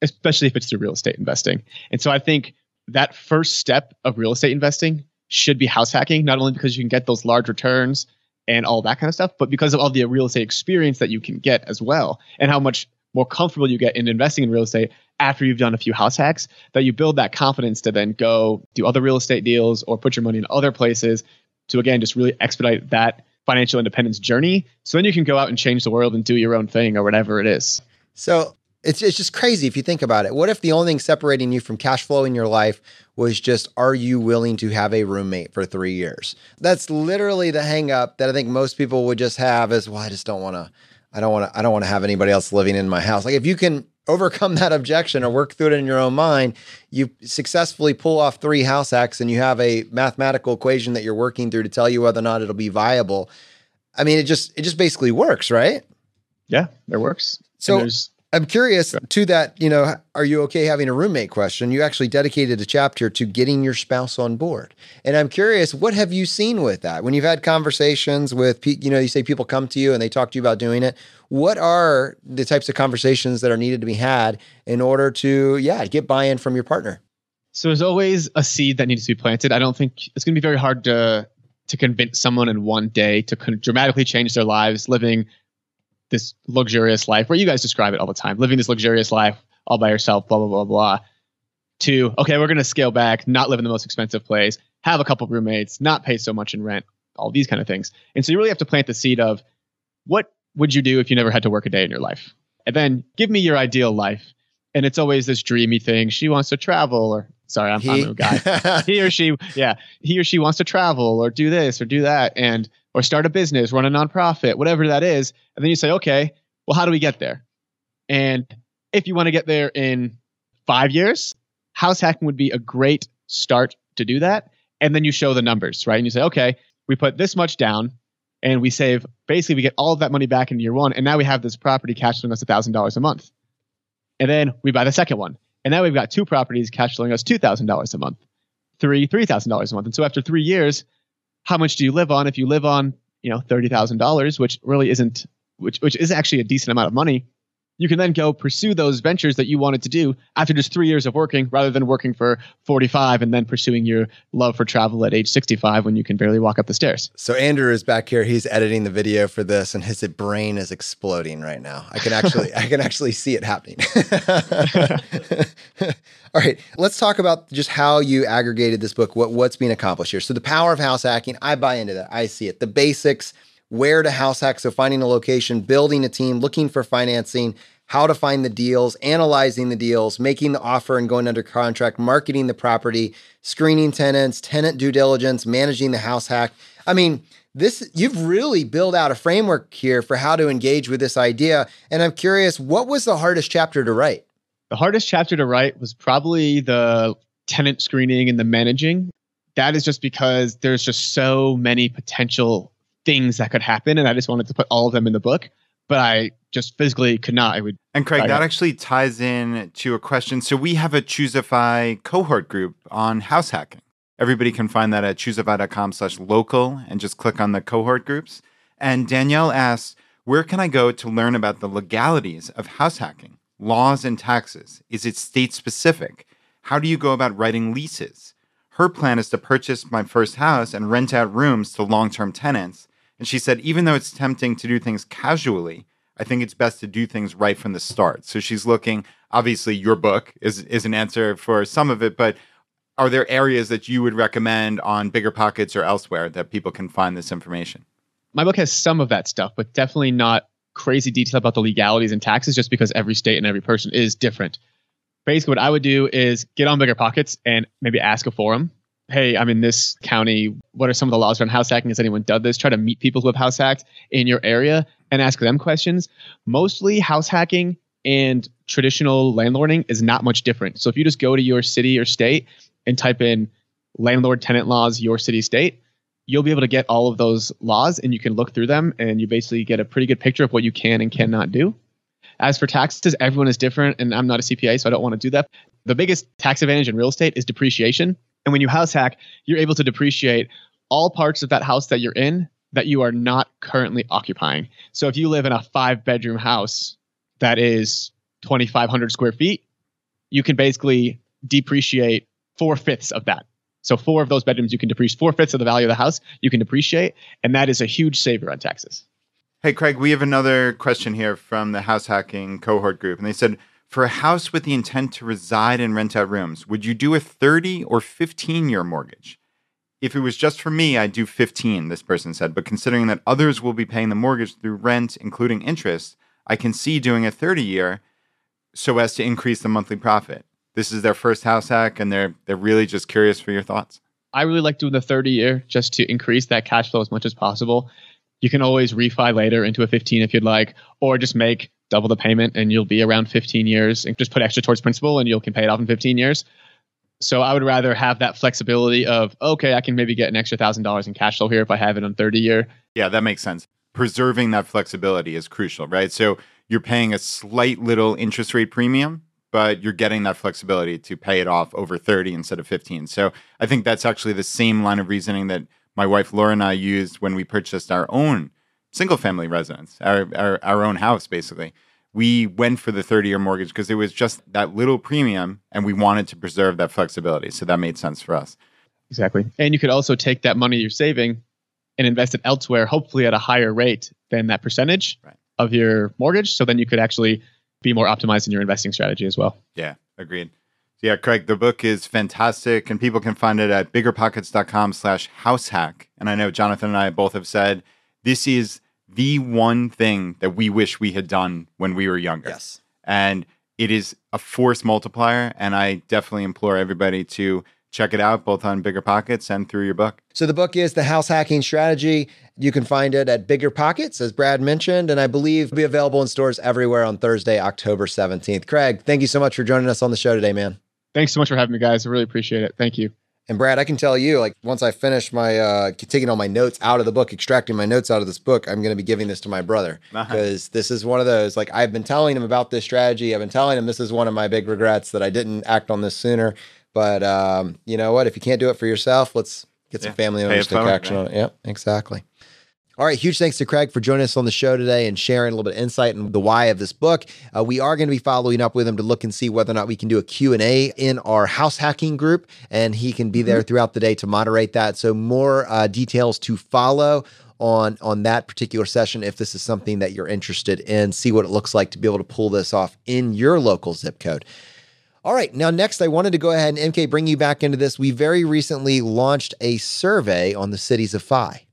especially if it's through real estate investing. And so I think that first step of real estate investing should be house hacking, not only because you can get those large returns and all that kind of stuff, but because of all the real estate experience that you can get as well, and how much more comfortable you get in investing in real estate after you've done a few house hacks, that you build that confidence to then go do other real estate deals or put your money in other places to again just really expedite that financial independence journey. So then you can go out and change the world and do your own thing or whatever it is. So it's it's just crazy if you think about it. What if the only thing separating you from cash flow in your life was just are you willing to have a roommate for three years? That's literally the hang up that I think most people would just have is well, I just don't want to I don't want to I don't want to have anybody else living in my house. Like if you can overcome that objection or work through it in your own mind, you successfully pull off three house hacks and you have a mathematical equation that you're working through to tell you whether or not it'll be viable. I mean, it just it just basically works, right? Yeah, it works. So- And there's I'm curious to that, you know, are you okay having a roommate question? You actually dedicated a chapter to getting your spouse on board. And I'm curious, what have you seen with that? When you've had conversations with, you know, you say people come to you and they talk to you about doing it. What are the types of conversations that are needed to be had in order to, yeah, get buy in from your partner? So there's always a seed that needs to be planted. I don't think it's going to be very hard to to convince someone in one day to con- dramatically change their lives, living this luxurious life where you guys describe it all the time, living this luxurious life all by yourself, blah blah blah blah. To okay, we're going to scale back, not live in the most expensive place, have a couple roommates, not pay so much in rent, all these kind of things. And so you really have to plant the seed of what would you do if you never had to work a day in your life, and then give me your ideal life. And it's always this dreamy thing. She wants to travel, or sorry, I'm, I'm a guy he or she yeah he or she wants to travel or do this or do that and or start a business run a nonprofit whatever that is and then you say okay well how do we get there? And if you want to get there in five years house hacking would be a great start to do that. And then you show the numbers right? And you say okay we put this much down and we save basically we get all of that money back in year one. And now we have this property cash flowing us $1000 a month. And then we buy the second one. And now we've got two properties cash flowing us $2,000 a month, three, $3,000 a month. And so after three years, how much do you live on? If you live on, you know, $30,000, which really isn't, which, which is actually a decent amount of money, you can then go pursue those ventures that you wanted to do after just three years of working rather than working for 45 and then pursuing your love for travel at age 65 when you can barely walk up the stairs. So Andrew is back here. He's editing the video for this, and his brain is exploding right now. I can actually, I can actually see it happening. All right, let's talk about just how you aggregated this book. What what's being accomplished here? So the power of house hacking. I buy into that. I see it. The basics. Where to house hack. So finding a location, building a team, looking for financing, how to find the deals, analyzing the deals, making the offer and going under contract, marketing the property, screening tenants, tenant due diligence, managing the house hack. I mean, this you've really built out a framework here for how to engage with this idea. And I'm curious, what was the hardest chapter to write? The hardest chapter to write was probably the tenant screening and the managing. That is just because there's just so many potential things that could happen. And I just wanted to put all of them in the book, but I just physically could not. I would. And Craig, that actually ties in to a question. So we have a ChooseFI cohort group on house hacking. Everybody can find that at choosefi.com slash local and just click on the cohort groups. And Danielle asks, where can I go to learn about the legalities of house hacking? laws and taxes? Is it state specific? How do you go about writing leases? Her plan is to purchase my first house and rent out rooms to long term tenants. And she said, even though it's tempting to do things casually, I think it's best to do things right from the start. So she's looking, obviously, your book is, is an answer for some of it, but are there areas that you would recommend on Bigger Pockets or elsewhere that people can find this information? My book has some of that stuff, but definitely not crazy detail about the legalities and taxes just because every state and every person is different. Basically, what I would do is get on Bigger Pockets and maybe ask a forum. Hey, I'm in this county. What are some of the laws around house hacking? Has anyone done this? Try to meet people who have house hacked in your area and ask them questions. Mostly house hacking and traditional landlording is not much different. So if you just go to your city or state and type in landlord tenant laws, your city state, you'll be able to get all of those laws and you can look through them and you basically get a pretty good picture of what you can and cannot do. As for taxes, everyone is different and I'm not a CPA, so I don't want to do that. The biggest tax advantage in real estate is depreciation. And when you house hack, you're able to depreciate all parts of that house that you're in that you are not currently occupying. So if you live in a five bedroom house that is 2,500 square feet, you can basically depreciate four fifths of that. So four of those bedrooms you can depreciate four fifths of the value of the house you can depreciate, and that is a huge saver on taxes. Hey, Craig, we have another question here from the house hacking cohort group, and they said, for a house with the intent to reside and rent out rooms, would you do a 30 or 15 year mortgage? If it was just for me, I'd do 15, this person said. But considering that others will be paying the mortgage through rent, including interest, I can see doing a 30 year so as to increase the monthly profit this is their first house hack and they're they're really just curious for your thoughts. I really like doing the 30 year just to increase that cash flow as much as possible. You can always refi later into a 15 if you'd like, or just make double the payment and you'll be around 15 years and just put extra towards principal and you'll can pay it off in 15 years. So I would rather have that flexibility of, okay, I can maybe get an extra thousand dollars in cash flow here if I have it on 30 year. Yeah, that makes sense. Preserving that flexibility is crucial, right? So you're paying a slight little interest rate premium but you're getting that flexibility to pay it off over 30 instead of 15. So I think that's actually the same line of reasoning that my wife Laura and I used when we purchased our own single family residence, our, our, our own house, basically. We went for the 30 year mortgage because it was just that little premium and we wanted to preserve that flexibility. So that made sense for us. Exactly. And you could also take that money you're saving and invest it elsewhere, hopefully at a higher rate than that percentage right. of your mortgage. So then you could actually be more optimized in your investing strategy as well. Yeah, agreed. Yeah, Craig, the book is fantastic and people can find it at biggerpockets.com slash househack. And I know Jonathan and I both have said this is the one thing that we wish we had done when we were younger. Yes. And it is a force multiplier. And I definitely implore everybody to check it out both on Bigger Pockets and through your book. So the book is The House Hacking Strategy. You can find it at Bigger Pockets, as Brad mentioned, and I believe will be available in stores everywhere on Thursday, October 17th. Craig, thank you so much for joining us on the show today, man. Thanks so much for having me, guys. I really appreciate it. Thank you. And Brad, I can tell you, like once I finish my uh taking all my notes out of the book, extracting my notes out of this book, I'm going to be giving this to my brother because this is one of those. Like I've been telling him about this strategy. I've been telling him this is one of my big regrets that I didn't act on this sooner. But um, you know what? If you can't do it for yourself, let's get some yeah, family members to take action on it. Yep, exactly. All right, huge thanks to Craig for joining us on the show today and sharing a little bit of insight and the why of this book. Uh, we are going to be following up with him to look and see whether or not we can do a Q&A in our house hacking group, and he can be there mm-hmm. throughout the day to moderate that. So more uh, details to follow on on that particular session if this is something that you're interested in. See what it looks like to be able to pull this off in your local zip code. All right. Now, next, I wanted to go ahead and MK bring you back into this. We very recently launched a survey on the cities of FI.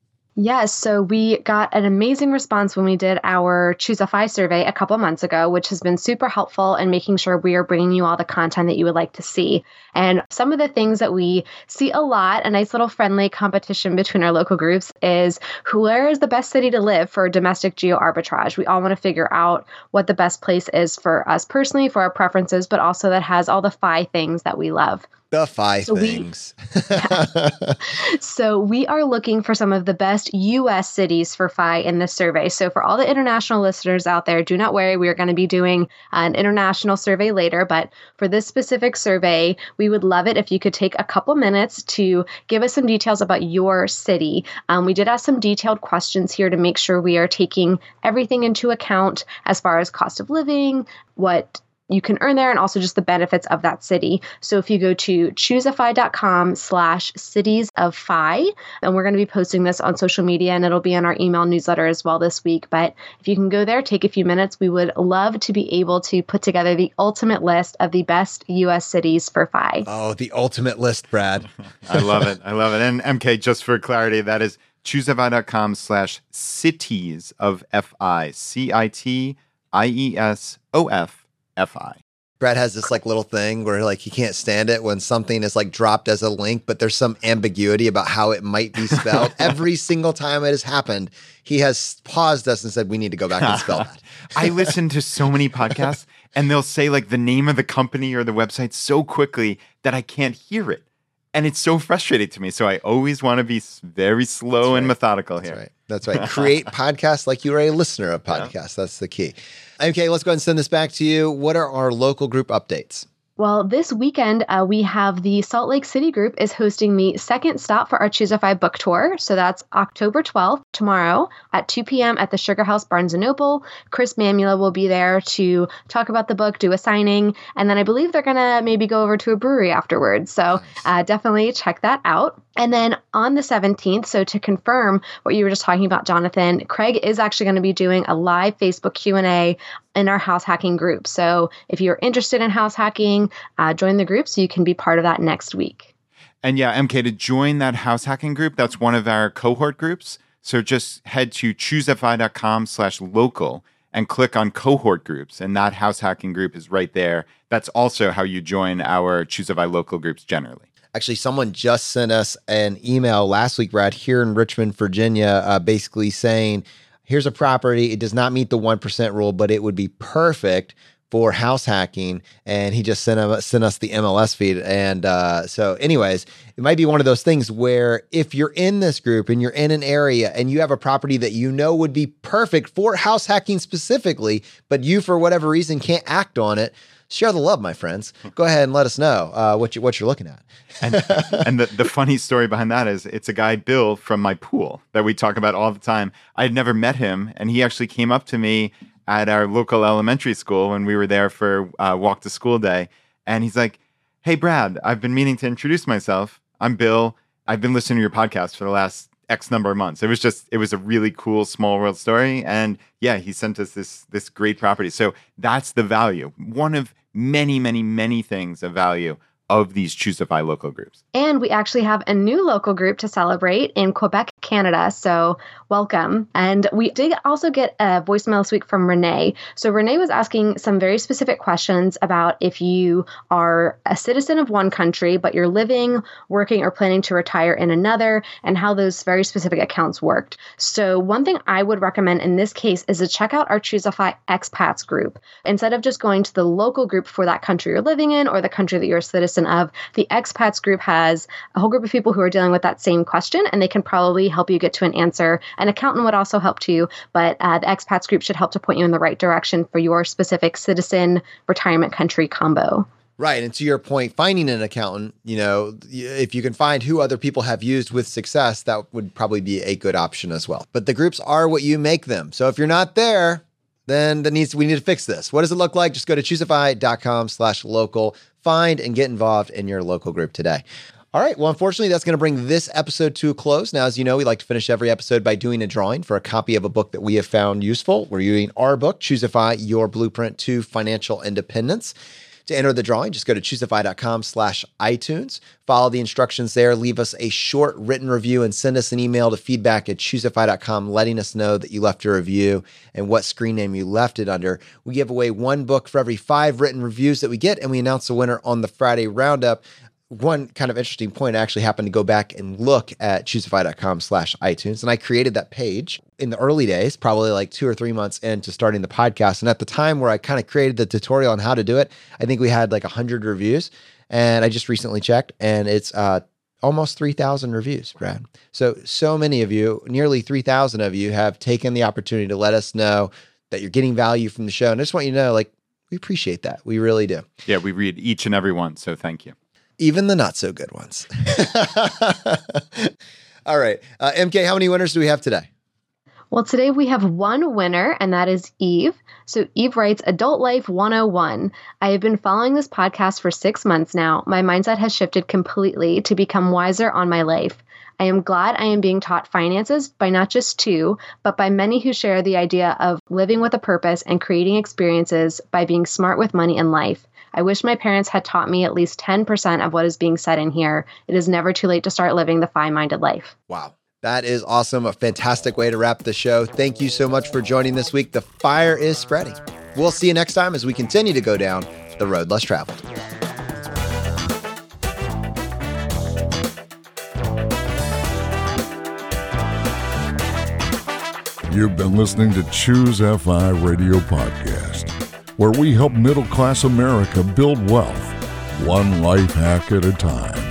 Yes, so we got an amazing response when we did our Choose a FI survey a couple months ago, which has been super helpful in making sure we are bringing you all the content that you would like to see. And some of the things that we see a lot, a nice little friendly competition between our local groups, is where is the best city to live for domestic geo arbitrage? We all want to figure out what the best place is for us personally, for our preferences, but also that has all the FI things that we love the five so things. We, so we are looking for some of the best U.S. cities for FI in this survey. So for all the international listeners out there, do not worry. We are going to be doing an international survey later, but for this specific survey, we would love it if you could take a couple minutes to give us some details about your city. Um, we did ask some detailed questions here to make sure we are taking everything into account as far as cost of living, what you can earn there and also just the benefits of that city. So if you go to choosefi.com slash cities of FI, and we're going to be posting this on social media and it'll be in our email newsletter as well this week. But if you can go there, take a few minutes, we would love to be able to put together the ultimate list of the best US cities for FI. Oh, the ultimate list, Brad. I love it. I love it. And MK, just for clarity, that is choosefi.com slash cities of FI. C I T I E S O F F I. Brad has this like little thing where like he can't stand it when something is like dropped as a link, but there's some ambiguity about how it might be spelled. Every single time it has happened, he has paused us and said, "We need to go back and spell that." I listen to so many podcasts and they'll say like the name of the company or the website so quickly that I can't hear it. And it's so frustrating to me. So I always want to be very slow and right. methodical here. That's right. That's right. Create podcasts like you are a listener of podcasts. That's the key. Okay, let's go ahead and send this back to you. What are our local group updates? Well, this weekend, uh, we have the Salt Lake City group is hosting the second stop for our ChooseFI book tour. So that's October 12th, tomorrow at 2 p.m. at the Sugar House Barnes & Noble. Chris Mamula will be there to talk about the book, do a signing, and then I believe they're going to maybe go over to a brewery afterwards. So uh, definitely check that out. And then on the 17th, so to confirm what you were just talking about, Jonathan, Craig is actually going to be doing a live Facebook Q&A in our house hacking group. So if you're interested in house hacking, uh, join the group so you can be part of that next week. And yeah, MK, to join that house hacking group, that's one of our cohort groups. So just head to choosefi.com slash local and click on cohort groups. And that house hacking group is right there. That's also how you join our Choosefi local groups generally. Actually, someone just sent us an email last week, Brad, here in Richmond, Virginia, uh, basically saying, here's a property. It does not meet the 1% rule, but it would be perfect for house hacking. And he just sent, sent us the MLS feed. And uh, so, anyways, it might be one of those things where if you're in this group and you're in an area and you have a property that you know would be perfect for house hacking specifically, but you, for whatever reason, can't act on it, share the love, my friends. Go ahead and let us know uh, what, you, what you're looking at. And, and the, the funny story behind that is it's a guy, Bill, from my pool that we talk about all the time. I had never met him, and he actually came up to me at our local elementary school when we were there for uh, walk to school day. And he's like, Hey, Brad, I've been meaning to introduce myself. I'm Bill. I've been listening to your podcast for the last X number of months. It was just, it was a really cool small world story. And yeah, he sent us this, this great property. So that's the value. One of many, many, many things of value of these ChooseFI local groups. And we actually have a new local group to celebrate in Quebec, Canada. So welcome. And we did also get a voicemail this week from Renee. So Renee was asking some very specific questions about if you are a citizen of one country, but you're living, working, or planning to retire in another, and how those very specific accounts worked. So one thing I would recommend in this case is to check out our ChooseFI expats group. Instead of just going to the local group for that country you're living in or the country that you're a citizen of, the expats group has a whole group of people who are dealing with that same question, and they can probably help you get to an answer. An accountant would also help too, but uh, the expats group should help to point you in the right direction for your specific citizen retirement country combo. Right. And to your point, finding an accountant, you know, if you can find who other people have used with success, that would probably be a good option as well. But the groups are what you make them. So if you're not there, then that needs we need to fix this. What does it look like? Just go to choosefi.com slash local, find and get involved in your local group today. All right. Well, unfortunately, that's going to bring this episode to a close. Now, as you know, we like to finish every episode by doing a drawing for a copy of a book that we have found useful. We're using our book, ChooseFI Your Blueprint to Financial Independence. To enter the drawing, just go to choosefi.com slash iTunes. Follow the instructions there. Leave us a short written review and send us an email to feedback at choosefi.com, letting us know that you left a review and what screen name you left it under. We give away one book for every five written reviews that we get, and we announce the winner on the Friday roundup one kind of interesting point, I actually happened to go back and look at choosefi.com slash iTunes. And I created that page in the early days, probably like two or three months into starting the podcast. And at the time where I kind of created the tutorial on how to do it, I think we had like 100 reviews. And I just recently checked and it's uh, almost 3,000 reviews, Brad. So, so many of you, nearly 3,000 of you, have taken the opportunity to let us know that you're getting value from the show. And I just want you to know, like, we appreciate that. We really do. Yeah, we read each and every one. So thank you. Even the not so good ones. All right. Uh, MK, how many winners do we have today? Well, today we have one winner, and that is Eve. So, Eve writes Adult Life 101. I have been following this podcast for six months now. My mindset has shifted completely to become wiser on my life. I am glad I am being taught finances by not just two, but by many who share the idea of living with a purpose and creating experiences by being smart with money and life. I wish my parents had taught me at least 10% of what is being said in here. It is never too late to start living the FI minded life. Wow. That is awesome. A fantastic way to wrap the show. Thank you so much for joining this week. The fire is spreading. We'll see you next time as we continue to go down the road less traveled. You've been listening to Choose FI Radio Podcast, where we help middle class America build wealth, one life hack at a time.